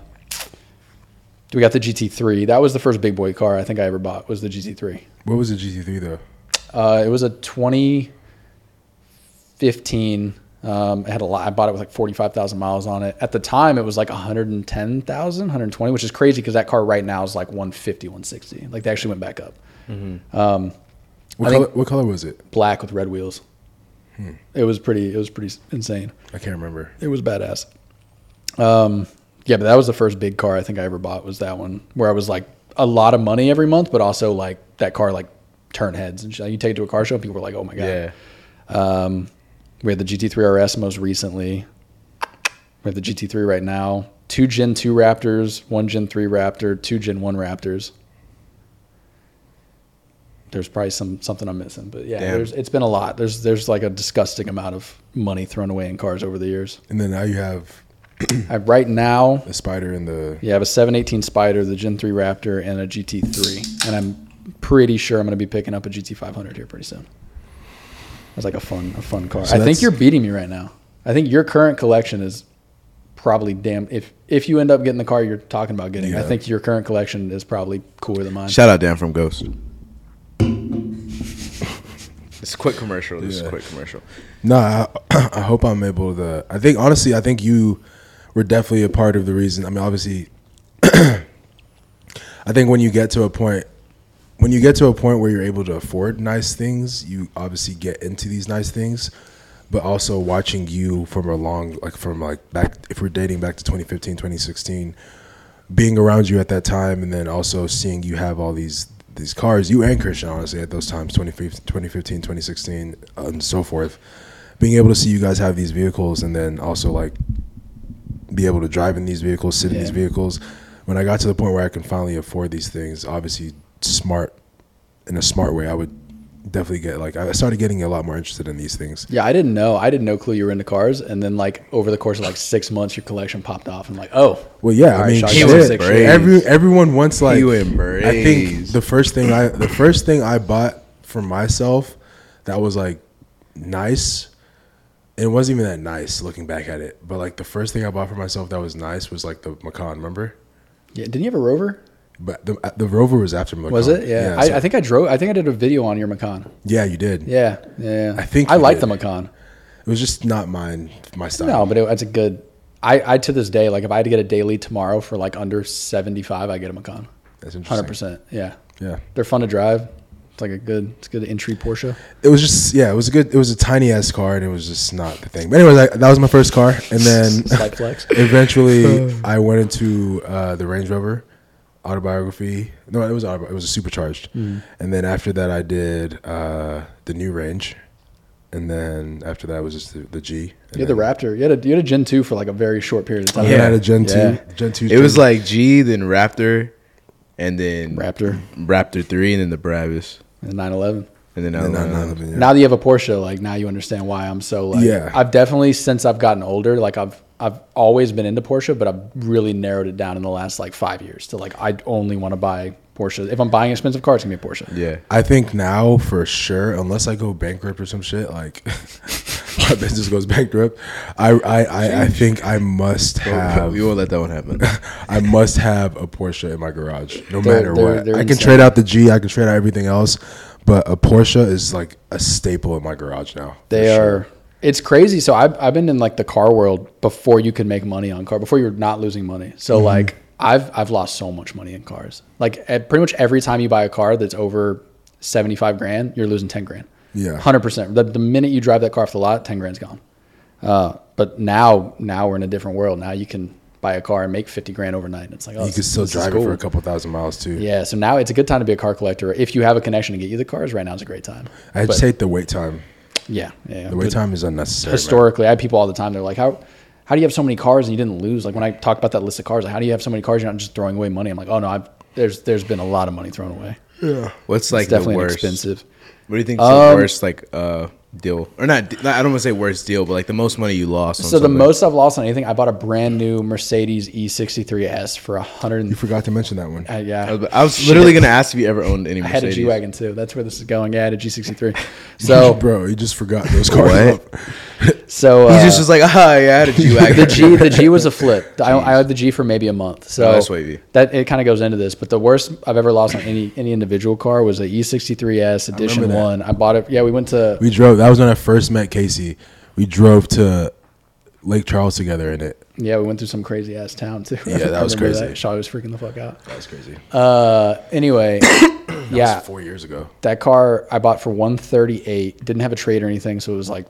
we got the GT3. That was the first big boy car I think I ever bought. Was the GT3. what was the GT3 though? Uh, it was a 2015. Um, it had a lot. I bought it with like 45,000 miles on it. At the time, it was like 110,000, 120, which is crazy because that car right now is like 150, 160. Like they actually went back up. Um, What color, what color was it? black with red wheels. It was pretty. It was pretty insane. I can't remember. It was badass. Um, yeah, but that was the first big car I think I ever bought. Was that one where I was like a lot of money every month, but also like that car like turn heads and shit. You take it to a car show, and people were like, "Oh my god!" Yeah. Um, we had the GT3 RS most recently. We have the GT3 right now. Two Gen 2 Raptors, one Gen 3 Raptor, two Gen 1 Raptors. There's probably some something I'm missing, but yeah, there's it's been a lot. There's there's like a disgusting amount of money thrown away in cars over the years. And then now you have I, right now, the spider and the yeah, I have a 718 Spider, the Gen 3 Raptor, and a GT3, and I'm pretty sure I'm going to be picking up a GT500 here pretty soon. That's like a fun, a fun car. So I think you're beating me right now. I think your current collection is probably damn. If if you end up getting the car you're talking about getting, I think your current collection is probably cooler than mine. Shout out Dan from Ghost. It's a quick commercial. This is a quick commercial. No, I, I hope I'm able to. I think honestly, I think you were definitely a part of the reason. I mean, obviously, I think when you get to a point, when you get to a point where you're able to afford nice things, you obviously get into these nice things. But also watching you from a long, like from like back, if we're dating back to 2015, 2016, being around you at that time, and then also seeing you have all these these cars, you and Christian, honestly, at those times, 2015, 2015 2016, and so forth, being able to see you guys have these vehicles, and then also like be able to drive in these vehicles, sit in these vehicles. When I got to the point where I can finally afford these things, obviously smart, in a smart way, I would definitely get like I started getting a lot more interested in these things. Yeah, I didn't know. I didn't know clue you were into cars, and then like over the course of like six months, your collection popped off, and like, oh, Well, yeah, I right, mean, shot shit, you six shit. every everyone wants like. You and I think the first thing I the first thing I bought for myself that was like nice. It wasn't even that nice looking back at it, but like the first thing I bought for myself that was nice was like the Macan. Remember? yeah, didn't you have a Rover? But the the Rover was after Macan. Was it? Yeah, so- I, I think I drove. I think I did a video on your Macan. yeah, you did. Yeah, yeah. I think I like the Macan. It was just not mine, my style. No, but it, it's a good. I, I to this day like if I had to get a daily tomorrow for like under seventy five, I get a Macan. That's interesting. Hundred percent. Yeah, Yeah. they're fun to drive. It's like a good. It's a good entry Porsche. It was just yeah, it was a good. It was a tiny ass car, and it was just not the thing. But anyways, I, that was my first car, and then eventually I went into uh, the Range Rover autobiography. No, it was autobi- it was a supercharged, Mm. and then after that I did uh, the new Range, and then after that was just the, the G. and You had the Raptor. You had a you had a Gen two for like a very short period of time. And then I had a Gen two, Yeah. Gen two. It was Gen- like G, then Raptor, and then Raptor Raptor three, and then the Brabus, and nine eleven. and then and then 911, yeah. Now that you have a Porsche, like now you understand why I'm so like. Yeah. I've definitely since I've gotten older, like I've I've always been into Porsche, but I've really narrowed it down in the last like five years to like I only want to buy Porsche. If I'm buying an expensive car, it's gonna be a Porsche. yeah. I think now for sure, unless I go bankrupt or some shit, like my business goes bankrupt, I I, I, I think I must have we won't let that one happen. I must have a Porsche in my garage, no They're- matter they're- what. they're I can insane. trade out the G, I can trade out everything else, but a Porsche is like a staple in my garage now. for They sure. It's crazy. So I've I've been in like the car world before you could make money on car before you're not losing money. So Mm-hmm. like I've I've lost so much money in cars. Like at pretty much every time you buy a car that's over seventy five grand, you're losing ten grand. Yeah. hundred percent. The the minute you drive that car off the lot, ten grand's gone. Uh, but now now we're in a different world. Now you can buy a car and make fifty grand overnight. It's like oh, You can still drive it for a couple thousand miles too. Yeah, so now it's a good time to be a car collector. If you have a connection to get you the cars, right now is a great time. I just But- hate the wait time. Yeah, yeah. The wait time is unnecessary. man. Historically, I have people all the time. They're like, "How, how do you have so many cars and you didn't lose?" Like when I talk about that list of cars, like, how do you have so many cars? You're not just throwing away money. I'm like, "Oh no, I've, there's there's been a lot of money thrown away. Yeah. What's like definitely the worst? expensive." What do you think is the Um, worst like uh deal or not? I don't want to say worst deal, but like the most money you lost. On So the most I've lost on anything, I bought a brand new Mercedes E63s for a hundred. You forgot to mention that one. uh, yeah, I was, I was literally gonna ask if you ever owned any I had a Mercedes. G wagon too. That's where this is going. Yeah, I had a G63. So bro, you just forgot those cars. What? so He uh, just was like, ah, yeah, I had a G wagon. the G the G was a flip. I, I had the G for maybe a month. So Oh, that's wavy. that it kind of goes into this. But the worst I've ever lost on any any individual car was a E63s Edition remember that. One. I bought it. Yeah, we went to. We drove. That was when I first met Casey. We drove to Lake Charles together in it. Yeah, we went through some crazy ass town too. Yeah, that was crazy. That. Shaw was freaking the fuck out. That was crazy. Uh, anyway, yeah, four years ago. that car I bought for 138. Didn't have a trade or anything, so it was like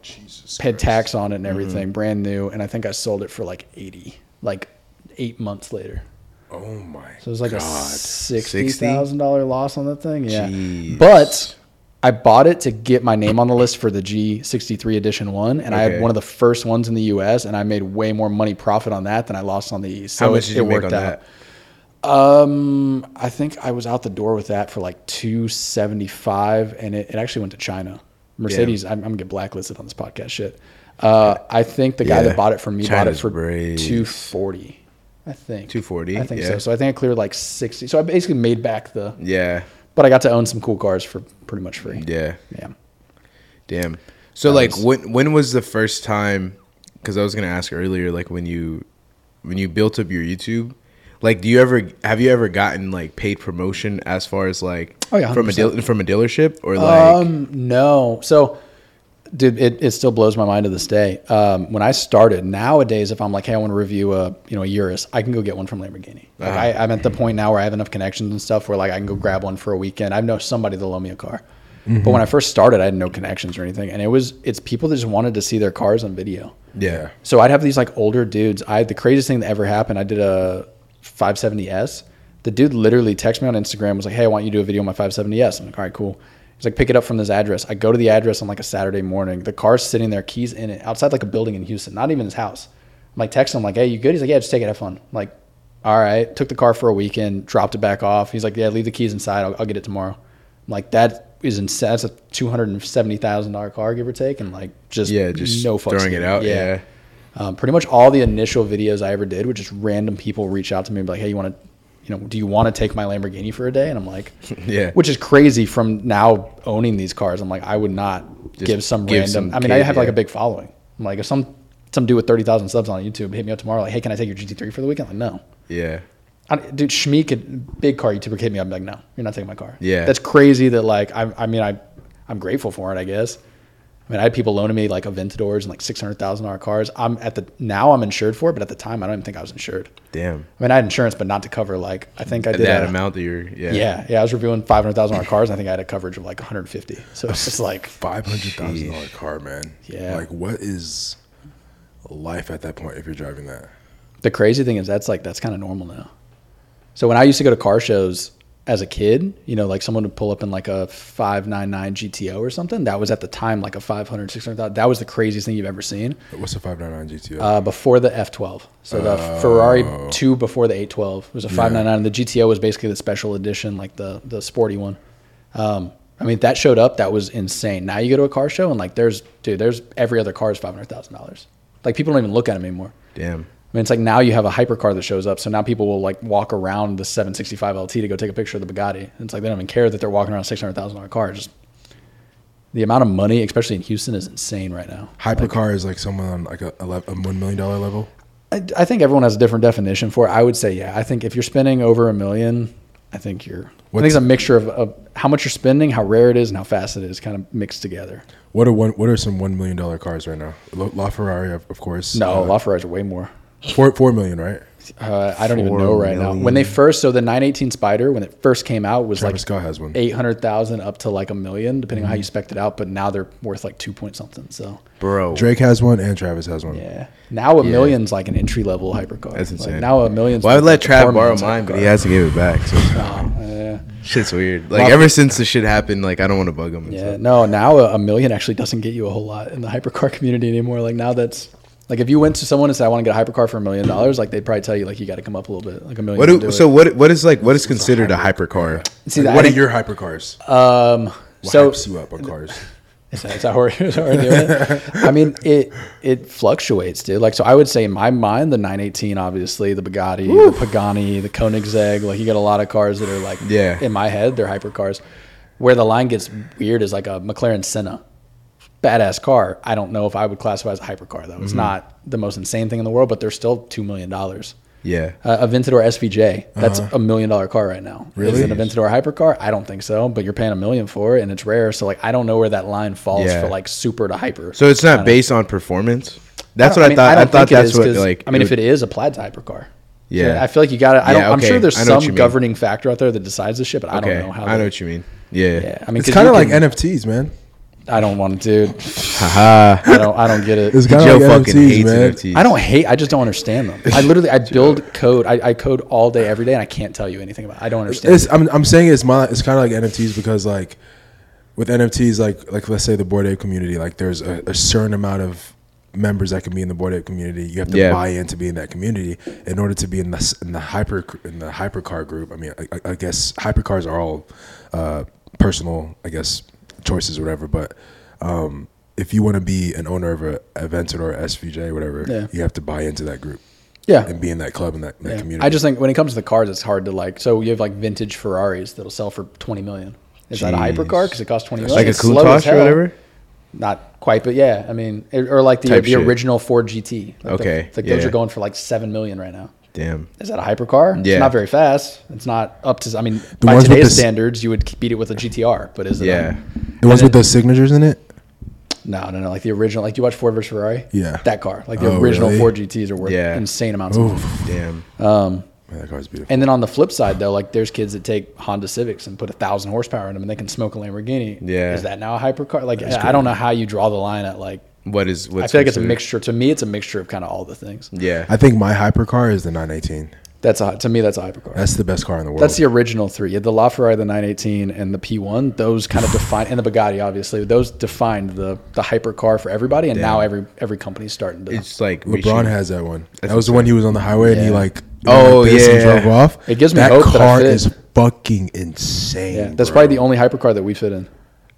paid tax on it and everything, brand new. And I think I sold it for like 80, like eight months later. Oh my! So it was like a sixty thousand dollar loss on that thing. Yeah, Jeez. but I bought it to get my name on the list for the G63 Edition one, and I had one of the first ones in the U.S. and I made way more money profit on that than I lost on the E. So How much it, did you it make worked on out. that? Um, I think I was out the door with that for like two seventy five, and it, it actually went to China. Mercedes, I'm, I'm gonna get blacklisted on this podcast. Shit. Uh, I think the guy Yeah. that bought it from me bought it for brave. two forty. I think 240, I think yeah. so. So I think I cleared like sixty. So I basically made back the, Yeah, but I got to own some cool cars for pretty much free. yeah. Yeah. Damn. So That like was- when when was the first time cuz I was going to ask earlier like when you when you built up your YouTube like do you ever have you ever gotten like paid promotion as far as like Oh, yeah, from a deal, from a dealership or like Um, no. So, dude, it, it still blows my mind to this day. Um, when I started, nowadays, if I'm like, hey, I want to review a you know a Urus, I can go get one from Lamborghini. Like Uh-huh. I, I'm at the point now where I have enough connections and stuff where like I can go grab one for a weekend. I know somebody that'll loan me a car. But when I first started, I had no connections or anything, and it was it's people that just wanted to see their cars on video. yeah. So I'd have these like older dudes. I the craziest thing that ever happened. I did a 570s. The dude literally texted me on Instagram. Was like, "Hey, I want you to do a video on my 570s." I'm like, "All right, cool." He's like, "Pick it up from this address." I go to the address on like a Saturday morning. The car's sitting there, keys in it, outside like a building in Houston, not even his house. I'm like, texting him like, "Hey, you good?" He's like, "Yeah, just take it, have fun." I'm like, all right. Took the car for a weekend, dropped it back off. He's like, "Yeah, leave the keys inside. I'll, I'll get it tomorrow." I'm like, "That is insane. That's a two hundred and seventy thousand dollar car, give or take, and like just Yeah, just no fucks throwing it out, yeah. Um, pretty much all the initial videos I ever did were just random people reach out to me and be like, "Hey, you want to, you know, do you want to take my Lamborghini for a day?" And I'm like, Yeah. which is crazy from now owning these cars. I'm like, I would not Just give some give random. some I mean, I kid, have like a big following. I'm like, if some some dude with thirty thousand subs on YouTube hit me up tomorrow, like, "Hey, can I take your GT3 for the weekend?" I'm Like, no. Yeah. I, dude, Shmi could big car YouTuber hit me up. I'm like, no, you're not taking my car. Yeah. that's crazy. That like, I, I mean, I, I'm grateful for it. I guess. I mean, I had people loaning me like Aventadors and like six hundred thousand dollar cars. I'm at the now I'm insured for it, but at the time I don't even think I was insured. Damn. I mean, I had insurance, but not to cover like I think I did that a- amount that you're yeah. Yeah, yeah, I was reviewing five hundred thousand dollar cars. And I think I had a coverage of like 150. So it's just like, Five hundred thousand dollar car, man. Yeah. Like, what is life at that point if you're driving that? the crazy thing is that's like that's kind of normal now. So when I used to go to car shows as a kid, you know, like someone would pull up in like a 599 GTO or something. That was at the time like a 500, 600,000. That was the craziest thing you've ever seen. What's a five nine nine GTO? Uh, before the F12. So the Ferrari 2 before the 812 was a 599. and The GTO was basically the special edition, like the the sporty one. Um, I mean, that showed up. That was insane. Now you go to a car show and like there's, dude, there's every other car is $500,000. Like people don't even look at them anymore. Damn. Mean, it's like now you have a hypercar that shows up. So now people will like walk around the 765 LT to go take a picture of the Bugatti. And it's like they don't even care that they're walking around a $600,000 car. Just the amount of money, especially in Houston, is insane right now. Hypercar is like someone on like a, a one million dollar level. I, I think everyone has a different definition for it. I would say, yeah. I think if you're spending over a million I think you're. I think it's a mixture of, of how much you're spending, how rare it is, and how fast it is, kind of mixed together. What are one? What are some one million dollar cars right now? La LaFerrari, of, course. No, uh, LaFerrari's are way more. Four four million, right? Uh, I don't even know right now. When they first, so the 918 Spider, when it first came out, was Travis like Scott has one. eight hundred thousand up to like a million, depending Mm-hmm. on how you spec it out. But now they're worth like two point something. So bro. Drake has one, and Travis has one. yeah, now a Yeah. million's like an entry level hypercar. That's Like, insane. now a million's. Well, I would like let the Trav borrow man's mine, but he hypercar. has to give it back. So Oh, yeah. shit's weird. Like Well- ever since the shit happened, like I don't want to bug him. And Yeah, stuff. no. Now a, a million actually doesn't get you a whole lot in the hypercar community anymore. Like now that's like if you went to someone and said I want to get a hypercar for a million dollars, like they'd probably tell you like you got to come up a little bit, like a million. What do, do so it. what what is like what is considered a hypercar? See, Like, what I are your hypercars? um? What So hypes you up on cars? Is that, is that how we're, how we're doing it? I mean, it it fluctuates, dude. Like, so I would say in my mind, the 918, obviously, the Bugatti, the Pagani, the Koenigsegg. Like, you got a lot of cars that are like, Yeah. in my head, they're hypercars. Where the line gets weird is like a McLaren Senna, badass car. I don't know if I would classify as a hypercar though. It's Mm-hmm. not the most insane thing in the world, but they're still two million dollars. Yeah. Uh, a Aventador SVJ, that's a million dollar car right now. Is Really? it an Aventador hypercar? I don't think so, but you're paying a million for it and it's rare. So like I don't know where that line falls Yeah. for like super to hyper. So it's not Kinda. based on performance. That's don't- what I, mean, thought. I, don't thought think it that's is, what 'cause, like. I mean, if would- it is a plaid's a hypercar. Yeah. I feel like you got to. I don't. Yeah, I'm okay. sure there's I know what some governing factor out there that decides this shit, but I okay, don't know how. I know what you mean. Yeah. Yeah, I mean, it's kind of like can- NFTs, man. I don't want to, dude. Haha. I don't. I don't get it. It's kind Joe like fucking NFTs, hates man. NFTs. I don't hate. I just don't understand them. I literally I build code. I, I code all day, every day, and I can't tell you anything about. it. I don't understand. It's, I'm, I'm saying it's my it's kind of like NFTs because like with NFTs like like let's say the Bored Ape community like there's a, a certain amount of members that can be in the Bored Ape community you have to Yeah. buy in to be in that community in order to be in the s- in the hyper in the hypercar group I mean I, I- I guess hypercars are all uh, personal I guess choices or whatever but um, if you want to be an owner of a Aventador or SVJ whatever Yeah. you have to buy into that group yeah. and be in that club and that, that Yeah. community I just think when it comes to the cars, it's hard to like. So you have like vintage Ferraris that'll sell for twenty million. Is that a Jeez. hypercar? Because it costs twenty million. like a It's as Countach or whatever. Not quite, but yeah. I mean, it- or like the Type the shit. original Ford GT. Like the- Okay, like those yeah. are going for like seven million right now. Damn. Is that a hypercar? Yeah. It's not very fast. It's not up to. I mean, The by with today's the s- standards, you would beat it with a GTR. But is it? Yeah. A, the ones and with the signatures in it no, no, no. Like the original. Like you watch Ford versus Ferrari? Yeah. That car. Like the Oh, original really? Ford GTS are worth Yeah. insane amounts of money. Damn. Um, Man, that car's beautiful And then on the flip side, though, like there's kids that take Honda Civics and put a thousand horsepower in them, and they can smoke a Lamborghini. Yeah. is that now a hypercar? Like I I don't know how you draw the line at like. What is? What's I feel like it's a considered- mixture. To me, it's a mixture of kind of all the things. Yeah. I think my hypercar is the 918. That's a, to me, that's a hypercar. That's the best car in the world. That's the original three. You had the LaFerrari, the 918, and the P1. Those kind of define, and the Bugatti, obviously. Those defined the the hypercar for everybody, and now every every company's starting to. It's like LeBron reaching- has that one. That was the one he was on the highway and he Yeah. like Oh, went like this and yeah. drove off. It gives me that hope that I car fit. is fucking insane. yeah, that's bro. probably the only hypercar that we fit in.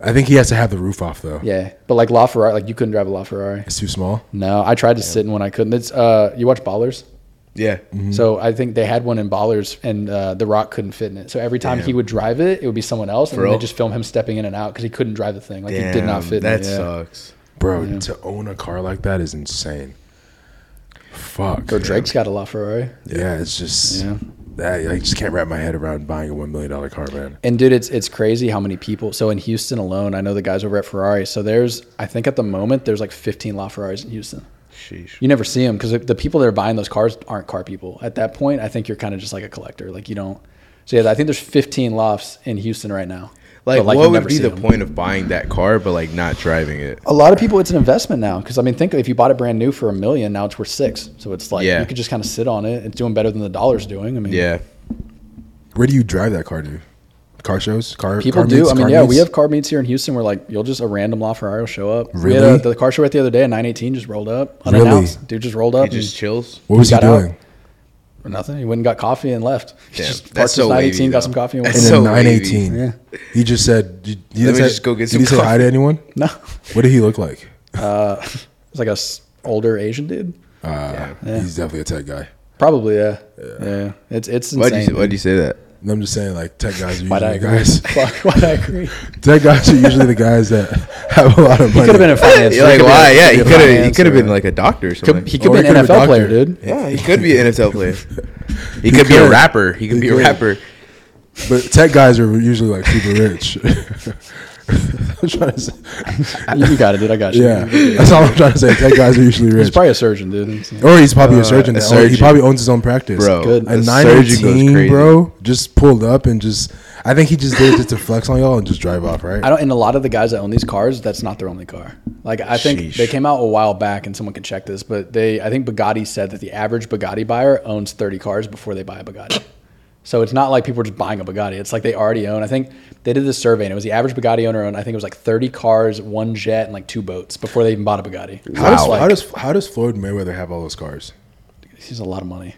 I think he has to have the roof off though. Yeah, but like LaFerrari, like you couldn't drive a LaFerrari. It's too small. No, I tried to sit in one, I couldn't. It's uh, you watch Ballers. Yeah. Mm-hmm. So I think they had one in Ballers, and uh, The Rock couldn't fit in it. So every time Damn. he would drive it, it would be someone else, and For then they real? just film him stepping in and out because he couldn't drive the thing. Like Damn. he did not fit. That in it. Yeah. sucks. Bro, to own a car like that is insane. Fuck. Bro, Drake's got a LaFerrari. Yeah, it's just Yeah. That I just can't wrap my head around buying a one million dollar car, man. And dude, it's it's crazy how many people. So in Houston alone, I know the guys over at Ferrari. So there's, I think at the moment, there's like 15 LaFerraris in Houston. Sheesh. You never see them because the people that are buying those cars aren't car people. At that point, I think you're kind of just like a collector. Like you don't. So yeah, I think there's 15 lofts in Houston right now. Like, But, what would be the the 'em. point of buying that car, but like not driving it? A lot of people, it's an investment now. Because I mean, think if you bought it brand new for a million, now it's worth six. So it's like Yeah. you could just kind of sit on it. It's doing better than the dollar's doing. I mean, Yeah. Where do you drive that car to? Car shows? Car People car do. meets, I mean, yeah, meets? we have car meets here in Houston where like you'll just a random LaFerrari will show up. We had Really? a, the car show at the other day, a 918 just rolled up Really? unannounced. Dude just rolled up. He just chills. What was he doing? out. Doing? and nothing. He went and got coffee and left. He Damn, just that's parked so his 918, wavy, got though. some coffee and went. That's In home. the so wavy. 918. Yeah. He just said, did, he Let me say- just go get did some he say hi to anyone? No, What did he look like? uh, it's like a s- older Asian dude. Uh, Yeah. He's definitely a tech guy. Probably, yeah. Yeah, it's it's Why'd insane. you, why'd you say that? And I'm just saying, like, tech guys are Why'd I usually the agree? guys. Fuck, why'd I agree? tech guys are usually the guys that have a lot of He money. could have been in finance. You're like, why? Yeah, he could have. He could have or- been like a doctor or something. Could, he could Or be he an could've been NFL a player, doctor. dude. yeah, he could be an NFL player. He could be a could. rapper. He could He be a could. rapper. But tech guys are usually like super rich. I'm trying to say, you got it, dude. I got you. yeah, that's all I'm trying to say. Tech guys are usually rich. He's probably a surgeon, dude. It's- or he's probably a uh, surgeon. a now. He probably owns his own practice, Bro, Good. A the nine surgeon goes eighteen, crazy. bro, just pulled up and just. I think he just did it just to flex on y'all and just drive off, right? I don't. And a lot of the guys that own these cars, that's not their only car. Like I think Sheesh. they came out a while back, and someone can check this, but they, I think Bugatti said that the average Bugatti buyer owns 30 cars before they buy a Bugatti. So it's not like people are just buying a Bugatti. It's like they already own. I think they did this survey, and it was the average Bugatti owner owned. I think it was like 30 cars, one jet, and like two boats before they even bought a Bugatti. So How does, like, how does how does Floyd Mayweather have all those cars? he's a lot of money,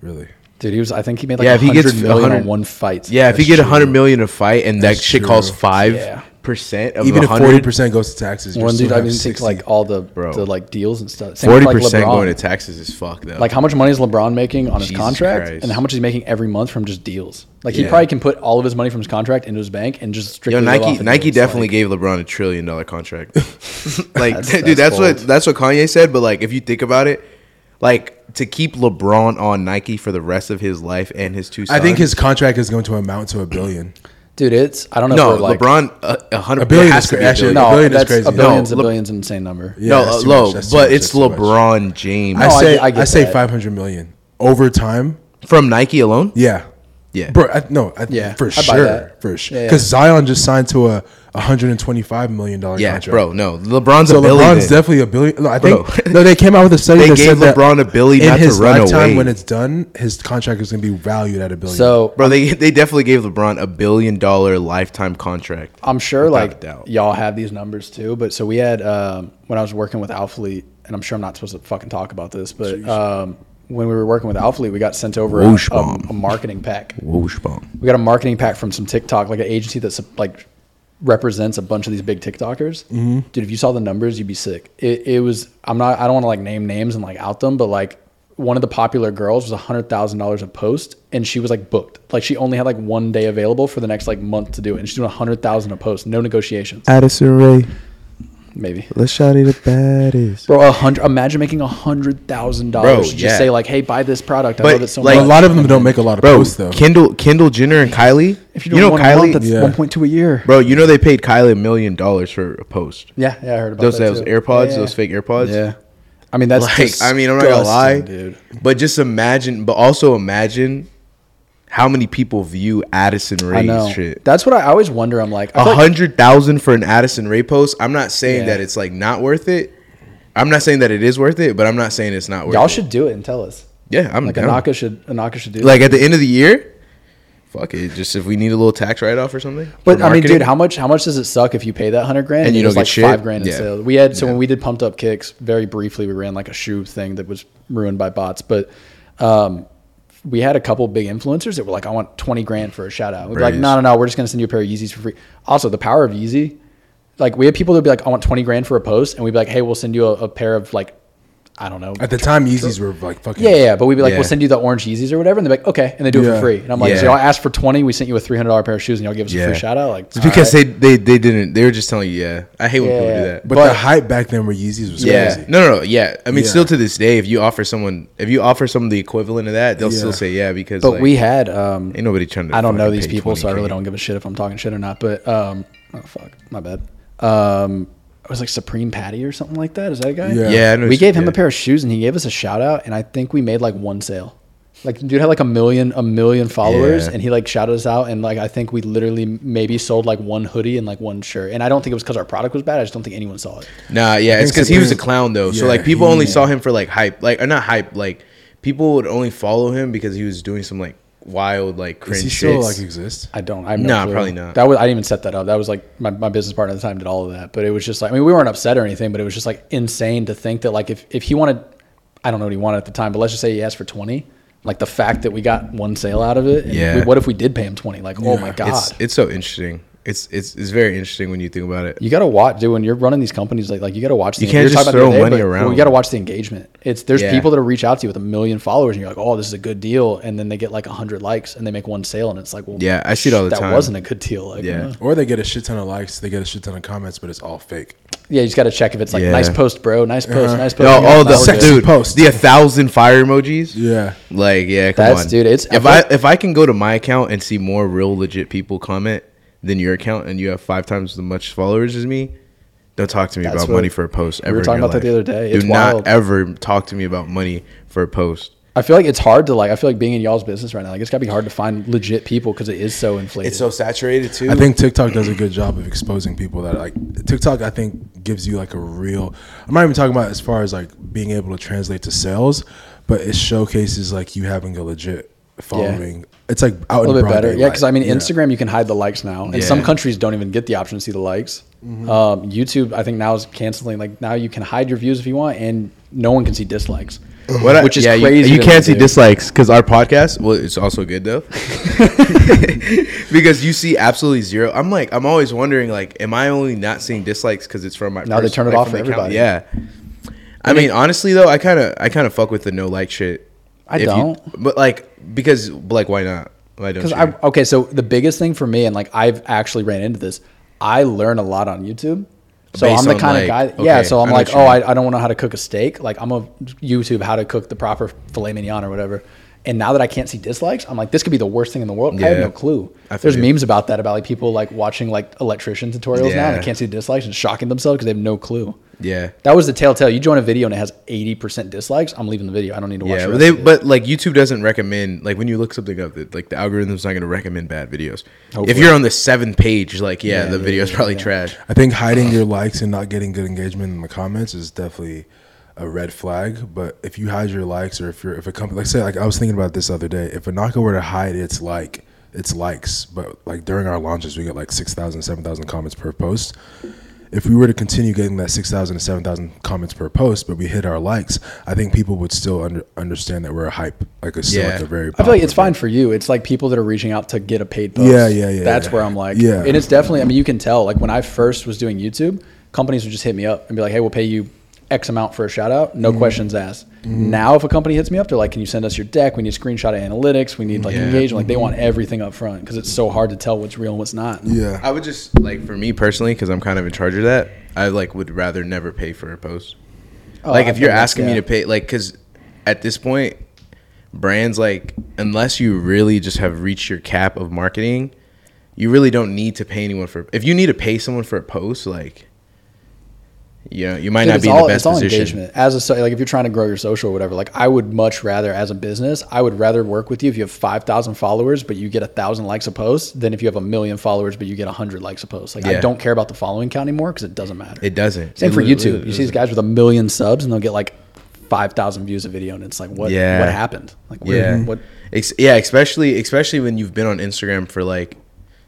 Really? dude. He was. I think he made like Yeah, if he gets million 100 on one fight. Yeah, if you get a hundred million a fight and that shit true. costs five Yeah. Percent of Even a if forty percent goes to taxes, you're One dude, I have mean, takes 60. like all the Bro. the like deals and stuff. Forty percent LeBron. going to taxes is fucked though. Like how much money is LeBron making on his Jesus contract, Christ. and how much he's making every month from just deals? Like he Yeah. probably can put all of his money from his contract into his bank and just strictly Yo, live Nike off of Nike deals. definitely Like, gave LeBron a trillion dollar contract. like, That's- dude, that's that's what bold. that's what Kanye said. But like, if you think about it, like to keep LeBron on Nike for the rest of his life and his two I think his contract is going to amount to a billion. Dude. It's I don't know. no if we're like, LeBron uh, a hundred A billion has is to be cra- a actually, billion. a no, billion is that's crazy. a billion's No, a Le- billion's an insane number. Yeah, no, uh, low, much, that's too but much, it's that's too much. LeBron James I I say get- I I, get say five hundred million over time. from Nike alone. Yeah, Yeah, bro. I, no, I, Yeah, for I sure, for sure. Yeah, yeah. Because Zion just signed to a hundred and twenty-five million dollar yeah, contract. bro. No, LeBron's So a billion. LeBron's definitely a billion. No, I think Bro. no. They came out with a study They that gave said that LeBron a billion in not to his run lifetime away. when it's done, his contract is going to be valued at a billion. So Bro, they they definitely gave LeBron a billion dollar lifetime contract. I'm sure like y'all have these numbers too. But so we had um, when I was working with Alphalete, and I'm sure I'm not supposed to fucking talk about this, but um, when we were working with Alphalete, we got sent over a, a, a marketing pack. Whoosh bomb. We got a marketing pack from some TikTok, like an agency that's like represents a bunch of these big TikTokers. Mm-hmm. Dude, if you saw the numbers, you'd be sick. It, it was. I'm not. I don't want to like name names and like out them, but like one of the popular girls was a hundred thousand dollars a post, and she was like booked. Like she only had like one day available for the next like month to do it, and she's doing a hundred thousand a post, no negotiations. Addison Rae, Maybe. let's shout it the baddest. Bro, a hundred. Imagine making a hundred thousand Bro, dollars. Just yeah. say like, "Hey, buy this product. I But, love it so like, But much." a lot of them don't make a lot of Bro, posts though. Kendall, Kendall Jenner and Kylie. if you you know one a month, Kylie, that's Yeah. one point two a year. bro. You know they paid Kylie a million dollars for a post. Yeah, yeah, I heard about Those that those too. AirPods, Yeah. those fake AirPods. Yeah. I mean, that's like I mean, I'm not gonna lie, dude. but just imagine, but also imagine how many people view Addison I Rae's know. shit. That's what I always wonder. I'm like, A like- hundred thousand for an Addison Rae post. I'm not saying Yeah. that it's like not worth it. I'm not saying that it is worth it, but I'm not saying it's not worth it. y'all should do it and tell us. Yeah, I'm Like down. Anaka should, Anaka should do. Like that. at the end of the year, fuck it. Just if we need a little tax write off or something. But I mean, dude, how much? How much does it suck if you pay that hundred grand And you there's don't like get shit? five grand in Yeah. sales? We had so Yeah. when we did pumped up kicks, very briefly, we ran like a shoe thing that was ruined by bots, but. um we had a couple big influencers that were like, "I want twenty grand for a shout out." We'd be like, "No, no, no, we're just gonna send you a pair of Yeezys for free." Also, the power of Yeezy, like we had people that'd be like, "I want twenty grand for a post," and we'd be like, "Hey, we'll send you a, a pair of like, I don't know, At the time, Yeezys were like fucking. Yeah, yeah, yeah, but we'd be like, Yeah. we'll send you the orange Yeezys or whatever, and they're like, okay, and they do it Yeah. for free. And I'm like, Yeah. so y'all asked for twenty, we sent you a three hundred dollar pair of shoes, and y'all give us a free shout out. Like, It's because they, they they didn't. They were just telling you. Yeah, I hate when people Yeah. do that. But, But- the hype back then where Yeezys was Yeah. crazy. No, no, no. Yeah. I mean, Yeah. still to this day, if you offer someone, if you offer someone the equivalent of that, they'll Yeah. still say yeah because. but like, we had, um, ain't nobody trying to. I don't know fucking these pay people, so I really don't give a shit if I'm talking shit or not. But, um, oh fuck, my bad. Um, it was like Supreme Patty or something like that. Is that a guy? Yeah. Yeah, we gave him yeah. a pair of shoes, and he gave us a shout out, and I think we made like one sale. Like, dude had like a million, a million followers, Yeah. and he like shouted us out, and like I think we literally maybe sold like one hoodie and like one shirt, and I don't think it was because our product was bad. I just don't think anyone saw it. Nah, yeah, it's because he was a clown though. so like people he- only saw him for like hype, like or not hype, like people would only follow him because he was doing some like wild like Does cringe he still shits. like exist? I don't. I have no Nah, probably not. That was I didn't even set that up. That was like my, my business partner at the time did all of that. But it was just like I mean we weren't upset or anything, but it was just like insane to think that like if if he wanted, I don't know what he wanted at the time, but let's just say he asked for twenty. Like the fact that we got one sale out of it. And Yeah. we- what if we did pay him twenty? Like oh my god. it's it's so interesting. It's it's it's very interesting when you think about it. you gotta watch, dude. When you're running these companies, like like you gotta watch. The, You can't just talking about the throw other money but around. You gotta watch the engagement. It's there's Yeah. people that reach out to you with a million followers, and you're like, oh, this is a good deal, and then they get like hundred likes, and they make one sale, and it's like, well, Yeah, I see it all the that time. wasn't a good deal. Like, Yeah. uh, Or they get a shit ton of likes, they get a shit ton of comments, but it's all fake. Yeah, you just got to check if it's like Yeah. nice post, bro. Nice post. Uh-huh. Nice post. No, all the sexy dude, post. the a thousand fire emojis. Yeah. Like, yeah, come That's- on, dude, it's- if I I if I can go to my account and see more real legit people comment than your account, and you have five times as much followers as me, don't talk to me That's about what- money for a post. we Ever were in talking your about that the life. other day. Do It's not wild. ever talk to me about money for a post. I feel like it's hard to like. I feel like being in y'all's business right now, like it's got to be hard to find legit people because it is so inflated. It's so saturated too. I think TikTok does a good job of exposing people that like TikTok. I think gives you like a real. I'm not even talking about as far as like being able to translate to sales, but it showcases like you having a legit following. It's like out a little in bit broad better. Yeah, because I mean, Yeah. Instagram you can hide the likes now, and Yeah. some countries don't even get the option to see the likes. Mm-hmm. Um, YouTube, I think now is canceling. Like now you can hide your views if you want, and no one can see dislikes. What I- which is yeah, crazy You, to can't see do. dislikes because our podcast. Well, it's also good though, because you see absolutely zero. I'm like, I'm always wondering, like, am I only not seeing dislikes because it's from my? Now they turn it like, off for the account? everybody. Yeah, I mean, honestly though, I kind of, I kind of fuck with the no like shit. I If don't. but like, because like, why not? Why don't Because you? I okay, so the biggest thing for me, and like I've actually ran into this, I learn a lot on YouTube. So Based I'm the kind like- of guy, yeah. So I'm I like, oh. I, I don't know how to cook a steak. Like I'm a YouTube how to cook the proper filet mignon or whatever. And now that I can't see dislikes, I'm like, this could be the worst thing in the world. I have no clue. There's you. memes about that about like people like watching like electrician tutorials now and they can't see the dislikes and shocking themselves because they have no clue. yeah, That was the telltale. You join a video and it has 80% dislikes. I'm leaving the video. I don't need to watch. yeah. But they, it. but like, YouTube doesn't recommend like when you look something up, that like the algorithm's not going to recommend bad videos. If you're on the seventh page, like, yeah, Yeah, the yeah, video's yeah, probably yeah. trash. I think hiding your likes and not getting good engagement in the comments is definitely a red flag. But if you hide your likes, or if you're if a company like say like I was thinking about this the other day, if Anaka were to hide its like its likes, but like during our launches we get like 6,000, 7,000 comments per post. If we were to continue getting that 6,000 to 7,000 comments per post, but we hit our likes, I think people would still under, understand that we're a hype, like a still Yeah. like a very. I feel like it's fine for you. It's like people that are reaching out to get a paid post. Yeah, yeah, yeah, That's yeah. where I'm like, Yeah. And it's definitely. I mean, you can tell. Like when I first was doing YouTube, companies would just hit me up and be like, "Hey, we'll pay you X amount for a shout out, Mm-hmm. no questions asked." Now, if a company hits me up, they're like, "Can you send us your deck? We need screenshot of analytics. We need like Yeah. engagement." Like they want everything up front because it's so hard to tell what's real and what's not. Yeah. I would just like for me personally, because I'm kind of in charge of that. I like would rather never pay for a post. Oh, like I if you're think that's- asking me to pay, like because at this point, brands like unless you really just have reached your cap of marketing, you really don't need to pay anyone for. If you need to pay someone for a post, like you know, you might Dude, not be in all, the it's best all position. engagement. As a so- like, if you're trying to grow your social or whatever, like I would much rather, as a business, I would rather work with you if you have five thousand followers, but you get a thousand likes a post, than if you have a million followers, but you get a hundred likes a post. Like I don't care about the following count anymore because it doesn't matter. It doesn't. Same It for YouTube. You see these guys with a million subs, and they'll get like five thousand views a video, and it's like, what? Yeah. What happened? Like, where, Yeah. What? Yeah, especially especially when you've been on Instagram for like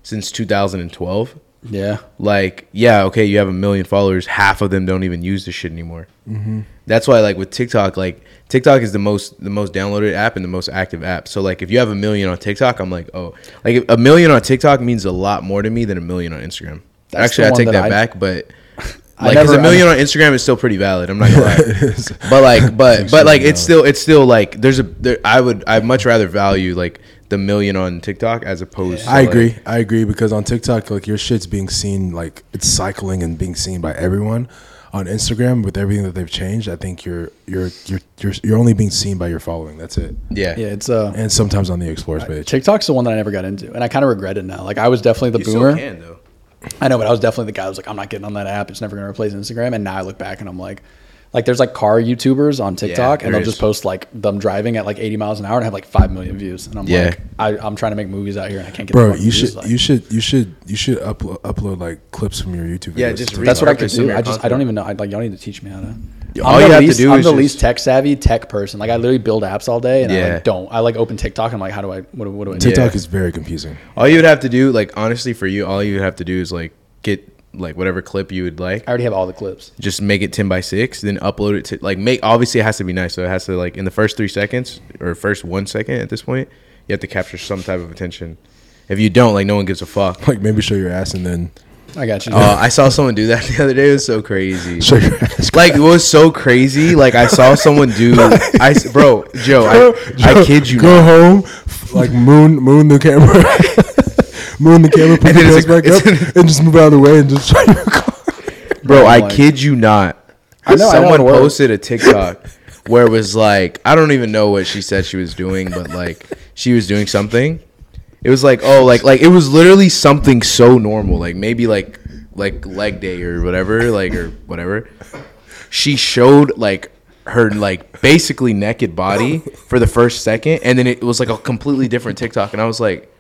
since 2012. Yeah. like yeah okay you have a million followers half of them don't even use this shit anymore. Mm-hmm. that's why like with tiktok like tiktok is the most the most downloaded app and the most active app. So like if you have a million on tiktok i'm like oh. Like a million on tiktok means a lot more to me than a million on instagram. That's actually i take that that I- back but Like, like 'cause never- a million on instagram is still pretty valid i'm not gonna lie. But like but but like it's still it's still like there's a there, i would i'd much rather value like the million on tiktok as opposed to I like- agree. I agree because on TikTok, like your shit's being seen, like it's cycling and being seen by everyone. On Instagram, with everything that they've changed, I think you're you're you're you're, you're only being seen by your following. That's it. yeah Yeah. It's uh. And sometimes on the explores page. TikTok's the one that I never got into, and I kind of regret it now. Like I was definitely the you still boomer. can though I know, but I was definitely the guy who was like, I'm not getting on that app. It's never going to replace Instagram. And now I look back and I'm like, like there's like car YouTubers on TikTok there and they'll is. just post like them driving at like 80 miles an hour and have like 5 million views. And I'm Yeah. like, I, I'm trying to make movies out here and I can't get the Bro, fucking you views, should like- you should you should you should upload upload like clips from your YouTube. Yeah, videos just That's what I could repurpose some of do. I just, I don't even know. I, like, y'all need to teach me how to. all I'm you the have to do I'm is the just- least tech savvy tech person. Like I literally build apps all day and I like, don't. I like open TikTok and I'm like, how do I, what, do- what do I do? TikTok Yeah. is very confusing. All you would have to do, like honestly, for you, all you would have to do is like get like whatever clip you would like, I already have all the clips. just make it ten by six, then upload it to like make. Obviously, it has to be nice, so it has to like in the first three seconds or first one second at this point, you have to capture some type of attention. If you don't, like no one gives a fuck. Like maybe show your ass and then I got you. Uh, I saw someone do that the other day. It was so crazy. show your ass. Like it was so crazy. Like I saw someone do. I bro, Joe, I, I kid you Go not. home, like moon moon the camera, moon the camera, put And the then pants back a- up, and just move out of the way and just try your car. Bro, oh I Like- kid you not. I know, I Someone it works. posted a TikTok where it was like, I don't even know what she said she was doing, but like she was doing something. It was like, oh, like like it was literally something so normal, like maybe like like leg day or whatever, like or whatever. She showed like her like basically naked body for the first second, and then it was like a completely different TikTok, and I was like,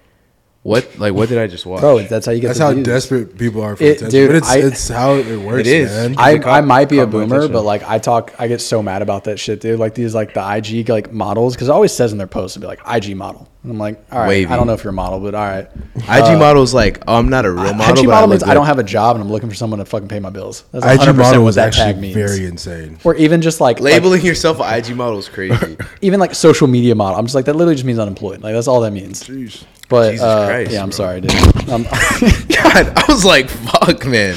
what? Like what did I just watch? Bro, that's how you get That's the how views. desperate people are for It- attention. dude, but it's I- it's how it works. It is. Man. I, Caught- I might be a boomer, attention. but like I talk, I get so mad about that shit, dude. Like these, like the IG like models, because it always says in their posts to be like IG model, and I'm like, all right, Wavy. I don't know if you're a model, but all right. IG model's like, oh, I'm not a real model. IG but model look means I don't have a job and I'm looking for someone to fucking pay my bills. That's IG 100% model was that tag actually means. very insane. or even just like like, Labeling yourself an IG model is crazy. even like social media model. I'm just like that. Literally just means unemployed. Like that's all that means. Jeez. But Jesus uh, Christ, yeah, I'm bro. sorry, dude. Um, God, I was like, fuck, man.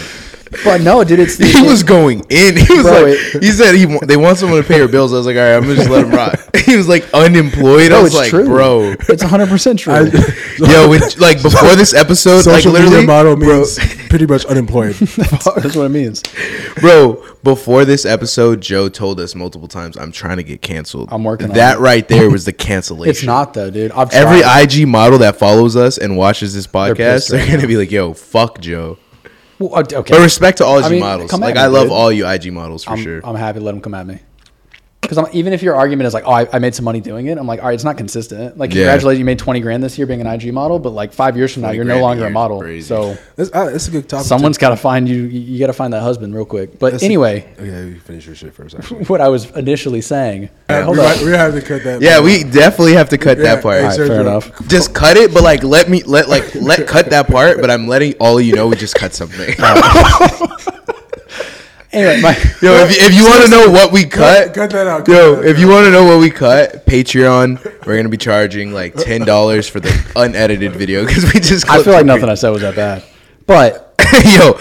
But no, dude, it's He was going in. He was Bro, like, it- he said he they want someone to pay your bills. I was like, all right, I'm gonna just let him rock. He was like unemployed. I no, was it's like, true, bro, It's 100 percent true. yo, when, like before this episode, like Social literally, media model bro, means pretty much unemployed. that's what it means. bro, before this episode, Joe told us multiple times, I'm trying to get canceled. I'm working on That it. right there was the cancellation. It's not though, dude. I've Every. IG model that follows us and watches this podcast, pissed they're, right gonna now. be like, "Yo, fuck Joe." Well, uh, okay. But respect to all IG I mean, models. Like me, I love dude. all you IG models for I'm, sure. I'm happy to let them come at me. Because even if your argument is like, oh, I, I made some money doing it, I'm like, all right, it's not consistent. Like, Yeah. congratulations, you made 20 grand this year being an IG model, but like five years from now, you're no longer a model. crazy. So That's, uh, that's a good topic. someone's got to find you. You, you got to find that husband real quick. But That's a- anyway, Okay, you finish your shit first. Actually, what I was initially saying. Yeah, hold we on. might- we're have to cut that. yeah, we definitely have to cut Yeah, that part. hey, All right, fair enough. Just cut it, but like let me let like let cut that part. But I'm letting all of you know we just cut something. Anyway, my, Yo, if you, if you want to know what we cut, cut that out, cut Yo, that if you want to know what we cut, Patreon, we're gonna be charging like ten dollars for the unedited video because we just. I feel like nothing I said was that bad. But Yo,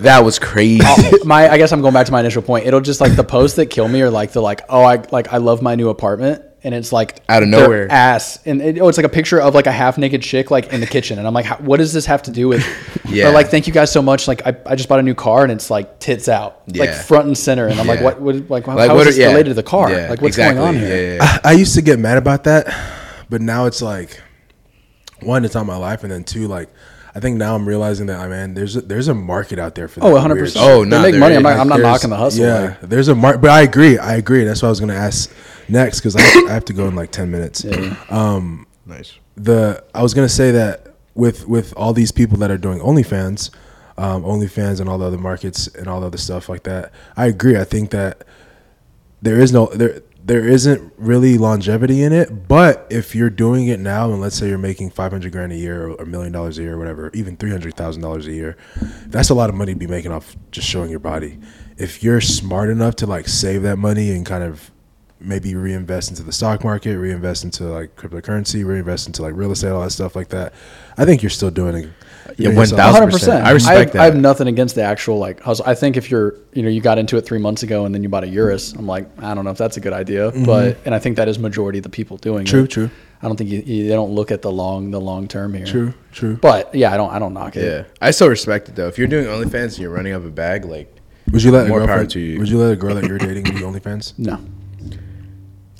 that was crazy. my I guess I'm going back to my initial point. It'll just like the posts that kill me are like the like oh I like I love my new apartment and it's like Out of their nowhere. ass and it, oh it's like a picture of like a half naked chick like in the kitchen and I'm like what does this have to do with Yeah. or like thank you guys so much like I, I just bought a new car and it's like tits out like front and center and I'm like what, what like, how Like, how what is are- this yeah. related to the car Yeah, like what's exactly. going on here Yeah, yeah, yeah. I, I used to get mad about that, but now it's like, one, it's on my life, and then two, like, I think now I'm realizing that, man, there's a, there's a market out there for oh, that. oh weird 100 shit. percent Oh, they nah, make there money I'm not, I'm not knocking the hustle Yeah, like, there's a market, but I agree. I agree. That's what I was gonna ask next because I, I have to go in like ten minutes. nice. the I was gonna say that with with all these people that are doing OnlyFans, um, OnlyFans and all the other markets and all the other stuff like that, I agree. I think that there is no there there isn't really longevity in it. But if you're doing it now, and let's say you're making five hundred grand a year or a million dollars a year, or whatever, even three hundred thousand dollars a year, that's a lot of money to be making off just showing your body. If you're smart enough to like save that money and kind of maybe reinvest into the stock market, reinvest into like cryptocurrency, reinvest into like real estate, all that stuff like that. I think you're still doing it. Yeah, 1000%. hundred percent. I respect that. I have nothing against the actual like hustle. I think if you're, you know, you got into it three months ago and then you bought a Urus, I'm like, I don't know if that's a good idea, but and I think that is majority of the people doing Mm-hmm. True, it. true. I don't think you, you, they don't look at the long the long term here. True, true. But yeah, I don't I don't knock it. Yeah, I still respect it though. If you're doing OnlyFans and you're running up a bag, like Would you let More a power girlfriend? to you. Would you let a girl that you're dating do OnlyFans? No.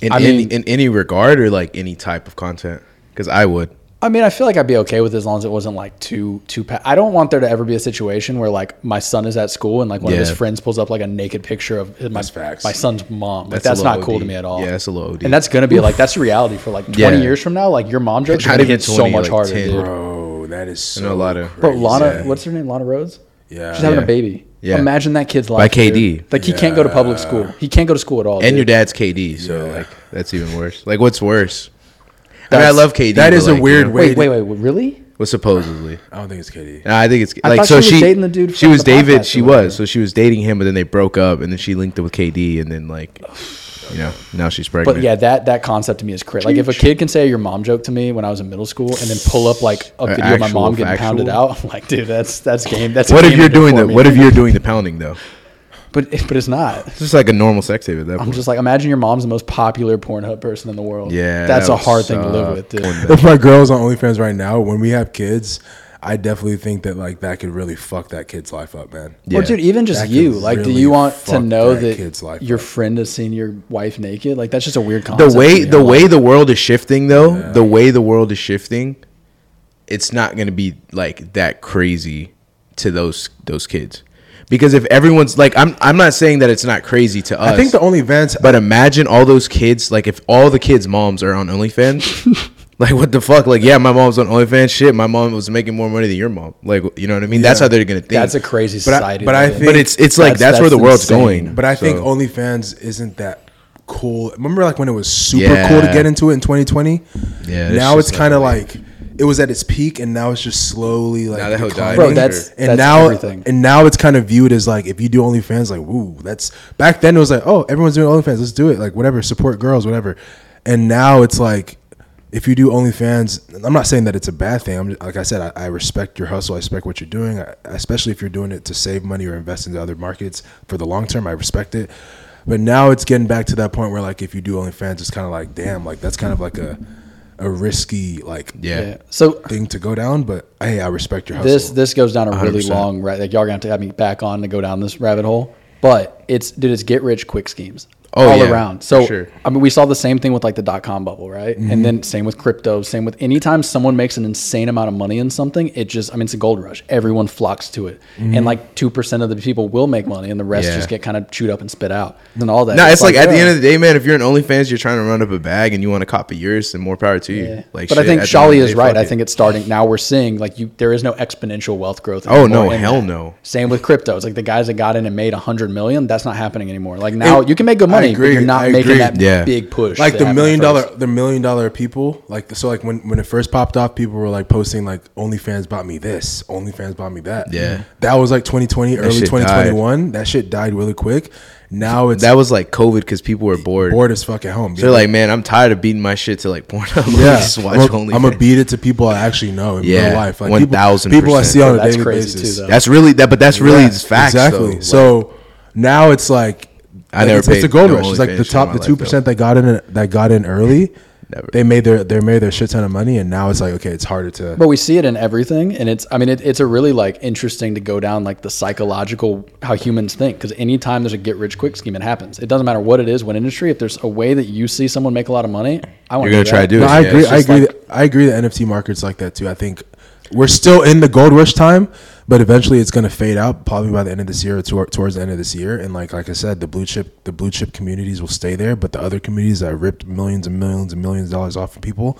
In I any mean- in any regard or like any type of content, because I would. I mean, I feel like I'd be okay with it as long as it wasn't like too too. Pa- I don't want there to ever be a situation where like my son is at school and like one of his friends pulls up like a naked picture of my facts. my son's mom. Like That's a that's, not little cool to me at all. Yeah, that's a little OD. And that's gonna be like that's the reality for like 20 Yeah. years from now. Like your mom jokes are Not gonna even hit so much like harder, 10. dude. Bro, that is so know a lot of- Bro, crazy. Lana, what's her name? Lana Rhoades. Yeah. She's having Yeah. a baby. Yeah. Imagine that kid's life. By KD. dude. Like he can't go to public school. He can't go to school at all. and dude. your dad's KD, so Yeah. like that's even worse. Like, what's worse? I mean, I That's- love KD. that but, is a like, you weird know, way- Wait, wait, wait, wait, really? Well, supposedly. I don't think it's Katie. Nah, I think it's I like thought so she was dating the dude She from was the David. podcast She whatever. was. So she was dating him, but then they broke up, and then she linked it with KD, and then like, you know, now she's pregnant. But yeah, that that concept to me is crazy. Like if a kid can say your mom joke to me when I was in middle school and then pull up like a video of my actual, mom getting factual? pounded out, I'm like, dude, that's that's game. That's a what if game you're over doing for the? me. What if you're doing the pounding though? But but it's not. It's just like a normal sex tape at that I'm point. just like imagine your mom's the most popular Pornhub person in the world. Yeah, that's that a would hard thing to live suck. with, dude. If my girl's on OnlyFans right now, when we have kids, I definitely think that like that could really fuck that kid's life up, man. Yeah. Or dude, even just That you. could Like, do you want to know that that, kid's life your up. friend has seen your wife naked? Like, that's just a weird concept. the way the I'm way the world is shifting though the way the world is shifting it's not going to be like that crazy to those those kids because if everyone's like i'm i'm not saying that it's not crazy to us I think the OnlyFans, but imagine all those kids like if all the kids moms are on OnlyFans like what the fuck like yeah my mom's on OnlyFans shit my mom was making more money than your mom like you know what i mean that's how they're going to think that's a crazy But I- society. but I think- but it's it's like That's- that's, where the world's insane. going but I think OnlyFans isn't that cool. Remember, like when it was super Yeah. cool to get into it in 2020. Yeah, now it's kind of like it was at its peak, and now it's just slowly like Now that hoe declining. bro, Sure. that's and that's now everything. and now it's kind of viewed as like if you do OnlyFans, like woo, that's back then it was like oh everyone's doing OnlyFans, let's do it, like whatever, support girls, whatever. And now it's like if you do OnlyFans, I'm not saying that it's a bad thing. I'm just, like I said, I, I respect your hustle, I respect what you're doing, I, especially if you're doing it to save money or invest into other markets for the long term. I respect it. But now it's getting back to that point where like if you do OnlyFans, it's kind of like damn, like that's kind of like a a risky like yeah. yeah. So thing to go down. But hey, I respect your hustle. this this goes down a really 100%. long right. Like y'all are gonna have to have me back on to go down this rabbit hole. But it's dude, it's get rich quick schemes. Oh, all yeah, around. So sure. I mean, we saw the same thing with like the dot com bubble, right? Mm-hmm. And then same with crypto. Same with anytime someone makes an insane amount of money in something, it just I mean, it's a gold rush. Everyone flocks to it, Mm-hmm. and like two percent of the people will make money, and the rest Yeah. just get kind of chewed up and spit out. And all that. No, it's like, at the end of the day, man. If you're an OnlyFans, you're trying to run up a bag and you want to copy yours, and more power to you. Yeah. Like, but I think at the end of Shali is right. I think it's starting now. We're seeing like you, there is no exponential wealth growth. Oh, no, in hell no. Same with crypto. It's like the guys that got in and made a hundred million. That's not happening anymore. Like now It- you can make good I money, agree, but you're not I making agree. that Yeah. big push. like the million at dollar first. the million dollar people like so like when when it first popped off people were like posting like OnlyFans bought me this OnlyFans bought me that Yeah. that was like 2020 early shit 2021 that shit died really quick now it's that was like COVID because people were bored. bored as fuck at home So they're like, man, I'm tired of beating my shit to like porn. yeah just watch I'm OnlyFans. gonna beat it to people I actually know in Yeah, real life like 1000%. people, people I see on a That's daily crazy basis too. That's really that, but that's really Yeah, facts. exactly Though. so now it's like I like, never it's, it's a gold no rush. It's like the top, the two percent that got in that got in early. Never. They made their they made their shit ton of money, and now it's like okay, it's harder to. But we see it in everything, and it's I mean it, it's a really like interesting to go down like the psychological how humans think because anytime there's a get rich quick scheme, it happens. It doesn't matter what it is, what industry. If there's a way that you see someone make a lot of money, I want You're gonna try to do No, it. I Yeah, agree. I agree. like- that, I agree. That NFT market's like that too. I think we're still in the gold rush time, but eventually it's gonna fade out. Probably by the end of this year, or towards the end of this year. And like like I said, the blue chip the blue chip communities will stay there, but the other communities that ripped millions and millions and millions of dollars off of people,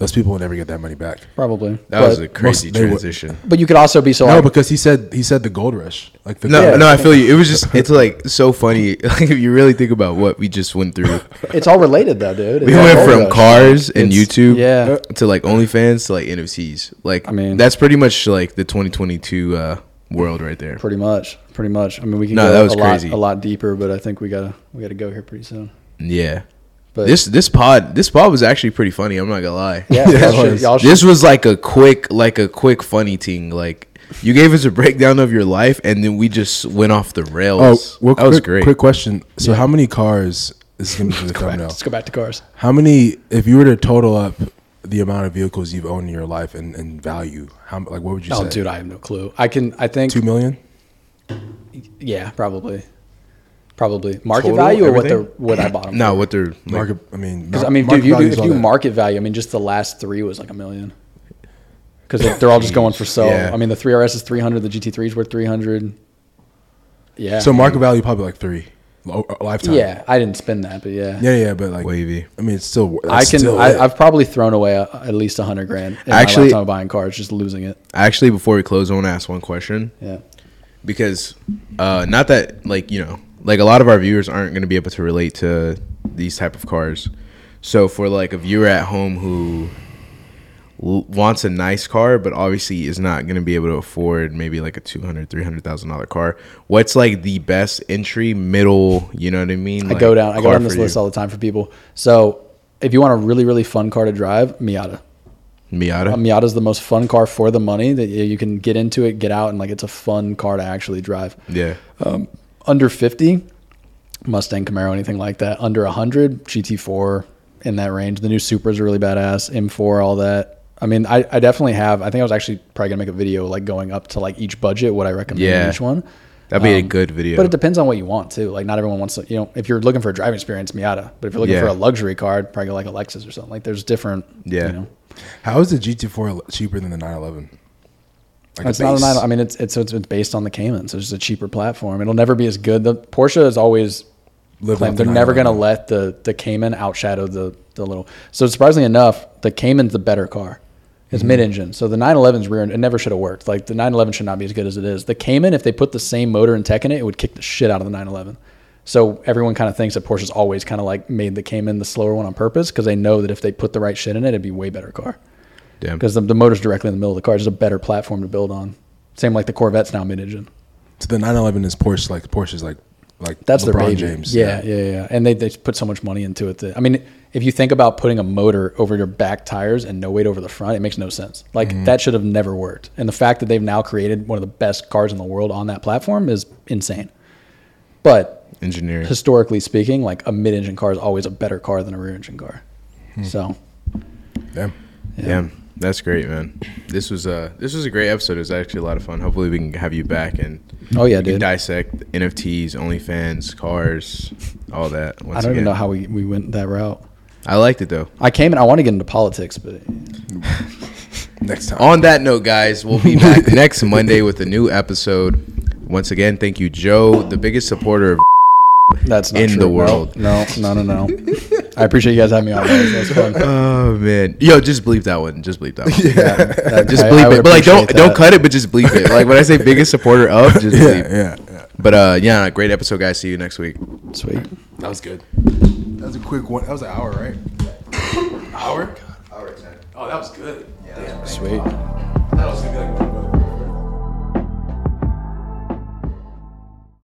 those people will never get that money back. probably. That but, was a crazy most- they would- transition. but you could also be so No, like, because he said he said the gold rush. Like the No, Yeah. no, I feel you. It was just it's like so funny. Like if you really think about what we just went through. it's all related though, dude. We It's all went gold from rush. cars and It's- YouTube yeah. to like OnlyFans to like NFTs. Like I mean- that's pretty much like the 2022 uh, world right there. Pretty much, pretty much. I mean, we can No, go that was a lot, crazy. a lot deeper, but I think we gotta we gotta go here pretty soon. Yeah. But This this pod this pod was actually pretty funny. I'm not gonna lie. yeah, Yeah, y'all should, was. y'all should This was like a quick like a quick funny thing. Like you gave us a breakdown of your life and then we just went off the Oh, rails. well, that was great. quick question. So, how many cars? This is gonna be for the go back, thumbnail. let's go back to cars. How many? If you were to total up the amount of vehicles you've owned in your life and, and value, how like what would you Oh, say? dude, I have no clue. I can. I think. Two million. Yeah, probably. Probably market Total, value or everything? what the what I bought them. No, what they're like, Market. I mean, Because mar- I mean, dude, you do, if you market value, I mean, just the last three was like a million. Because they're, they're all just going for so. Yeah. I mean, the three RS is three hundred. The GT3 is worth three hundred. Yeah. So market value probably like three, Lo- uh, lifetime. Yeah, I didn't spend that, but yeah. Yeah, yeah, but like wavy. I mean, it's still. I can. still I, I've probably thrown away a, at least a hundred grand. In Actually- my lifetime of buying cars, just losing it. Actually, before we close, I want to ask one question. Yeah. because uh not that like you know like a lot of our viewers aren't going to be able to relate to these type of cars so for like a viewer at home who l- wants a nice car but obviously is not going to be able to afford maybe like a 200 300000 dollar car what's like the best entry middle you know what i mean I go down. I go down this list you? all the time for people. So if you want a really really fun car to drive, Miata. miata uh, A Miata is the most fun car for the money that you you can get into it, get out, and like it's a fun car to actually drive. yeah um, Under fifty, Mustang, Camaro, anything like that. Under hundred, GT4 in that range. The new Supras are really badass. M4, all that. I mean, I, I definitely have. I think I was actually probably gonna make a video like going up to like each budget, what I recommend Yeah. each one. That'd be a Um, good video. But it depends on what you want too. Like not everyone wants to, you know, if you're looking for a driving experience, Miata. But if you're looking Yeah. for a luxury car, probably like a Lexus or something. Like there's different. Yeah. You know, How is the GT4 cheaper than the 911? Like it's not a nine. I mean, it's it's it's based on the Cayman, so it's just a cheaper platform. It'll never be as good. The Porsche is always claimed they're never going to let the the Cayman outshadow the the little. So surprisingly enough, the Cayman's the better car. It's mid-engine, so the 911's rear. It never should have worked. Like the 911 should not be as good as it is. The Cayman, if they put the same motor and tech in it, it would kick the shit out of the 911. So everyone kind of thinks that Porsche's always kind of like made the Cayman the slower one on purpose because they know that if they put the right shit in it, it'd be way better car. Damn. Because the, the motor's directly in the middle of the car. It's just a better platform to build on. Same like the Corvette's now mid-engine. So the 911 is Porsche, like Porsche's like like That's their LeBron baby. James. Yeah, yeah, yeah. And they, they put so much money into it. That, I mean, if you think about putting a motor over your back tires and no weight over the front, it makes no sense. Like Mm-hmm. that should have never worked. And the fact that they've now created one of the best cars in the world on that platform is insane. But Engineering. historically speaking, like a mid-engine car is always a better car than a rear-engine car. Hmm. So Damn. Yeah. That's great, man. This was uh this was a great episode. It was actually a lot of fun. Hopefully we can have you back and Oh, yeah, dude. dissect NFTs, OnlyFans, cars, all that. Once I don't even know how we, we went that route. I liked it though. I came and I want to get into politics, but Next time. On that note, guys, we'll be back next Monday with a new episode. Once again, thank you, Joe, the biggest supporter of that's not In true. the world. No, no, no, no. I appreciate you guys having me on. That was, that was fun. Oh man. Yo, just bleep that one. Just bleep that one. Yeah, Just I- I bleep would it. But like don't appreciate don't cut it, but just bleep it. Like when I say biggest supporter of, just yeah, bleep. yeah, yeah. But uh yeah, great episode guys. See you next week. Sweet. That was good. That was a quick one. That was an hour, right? Hour? Hour ten. Oh, that was good. Yeah. Sweet. That was gonna be like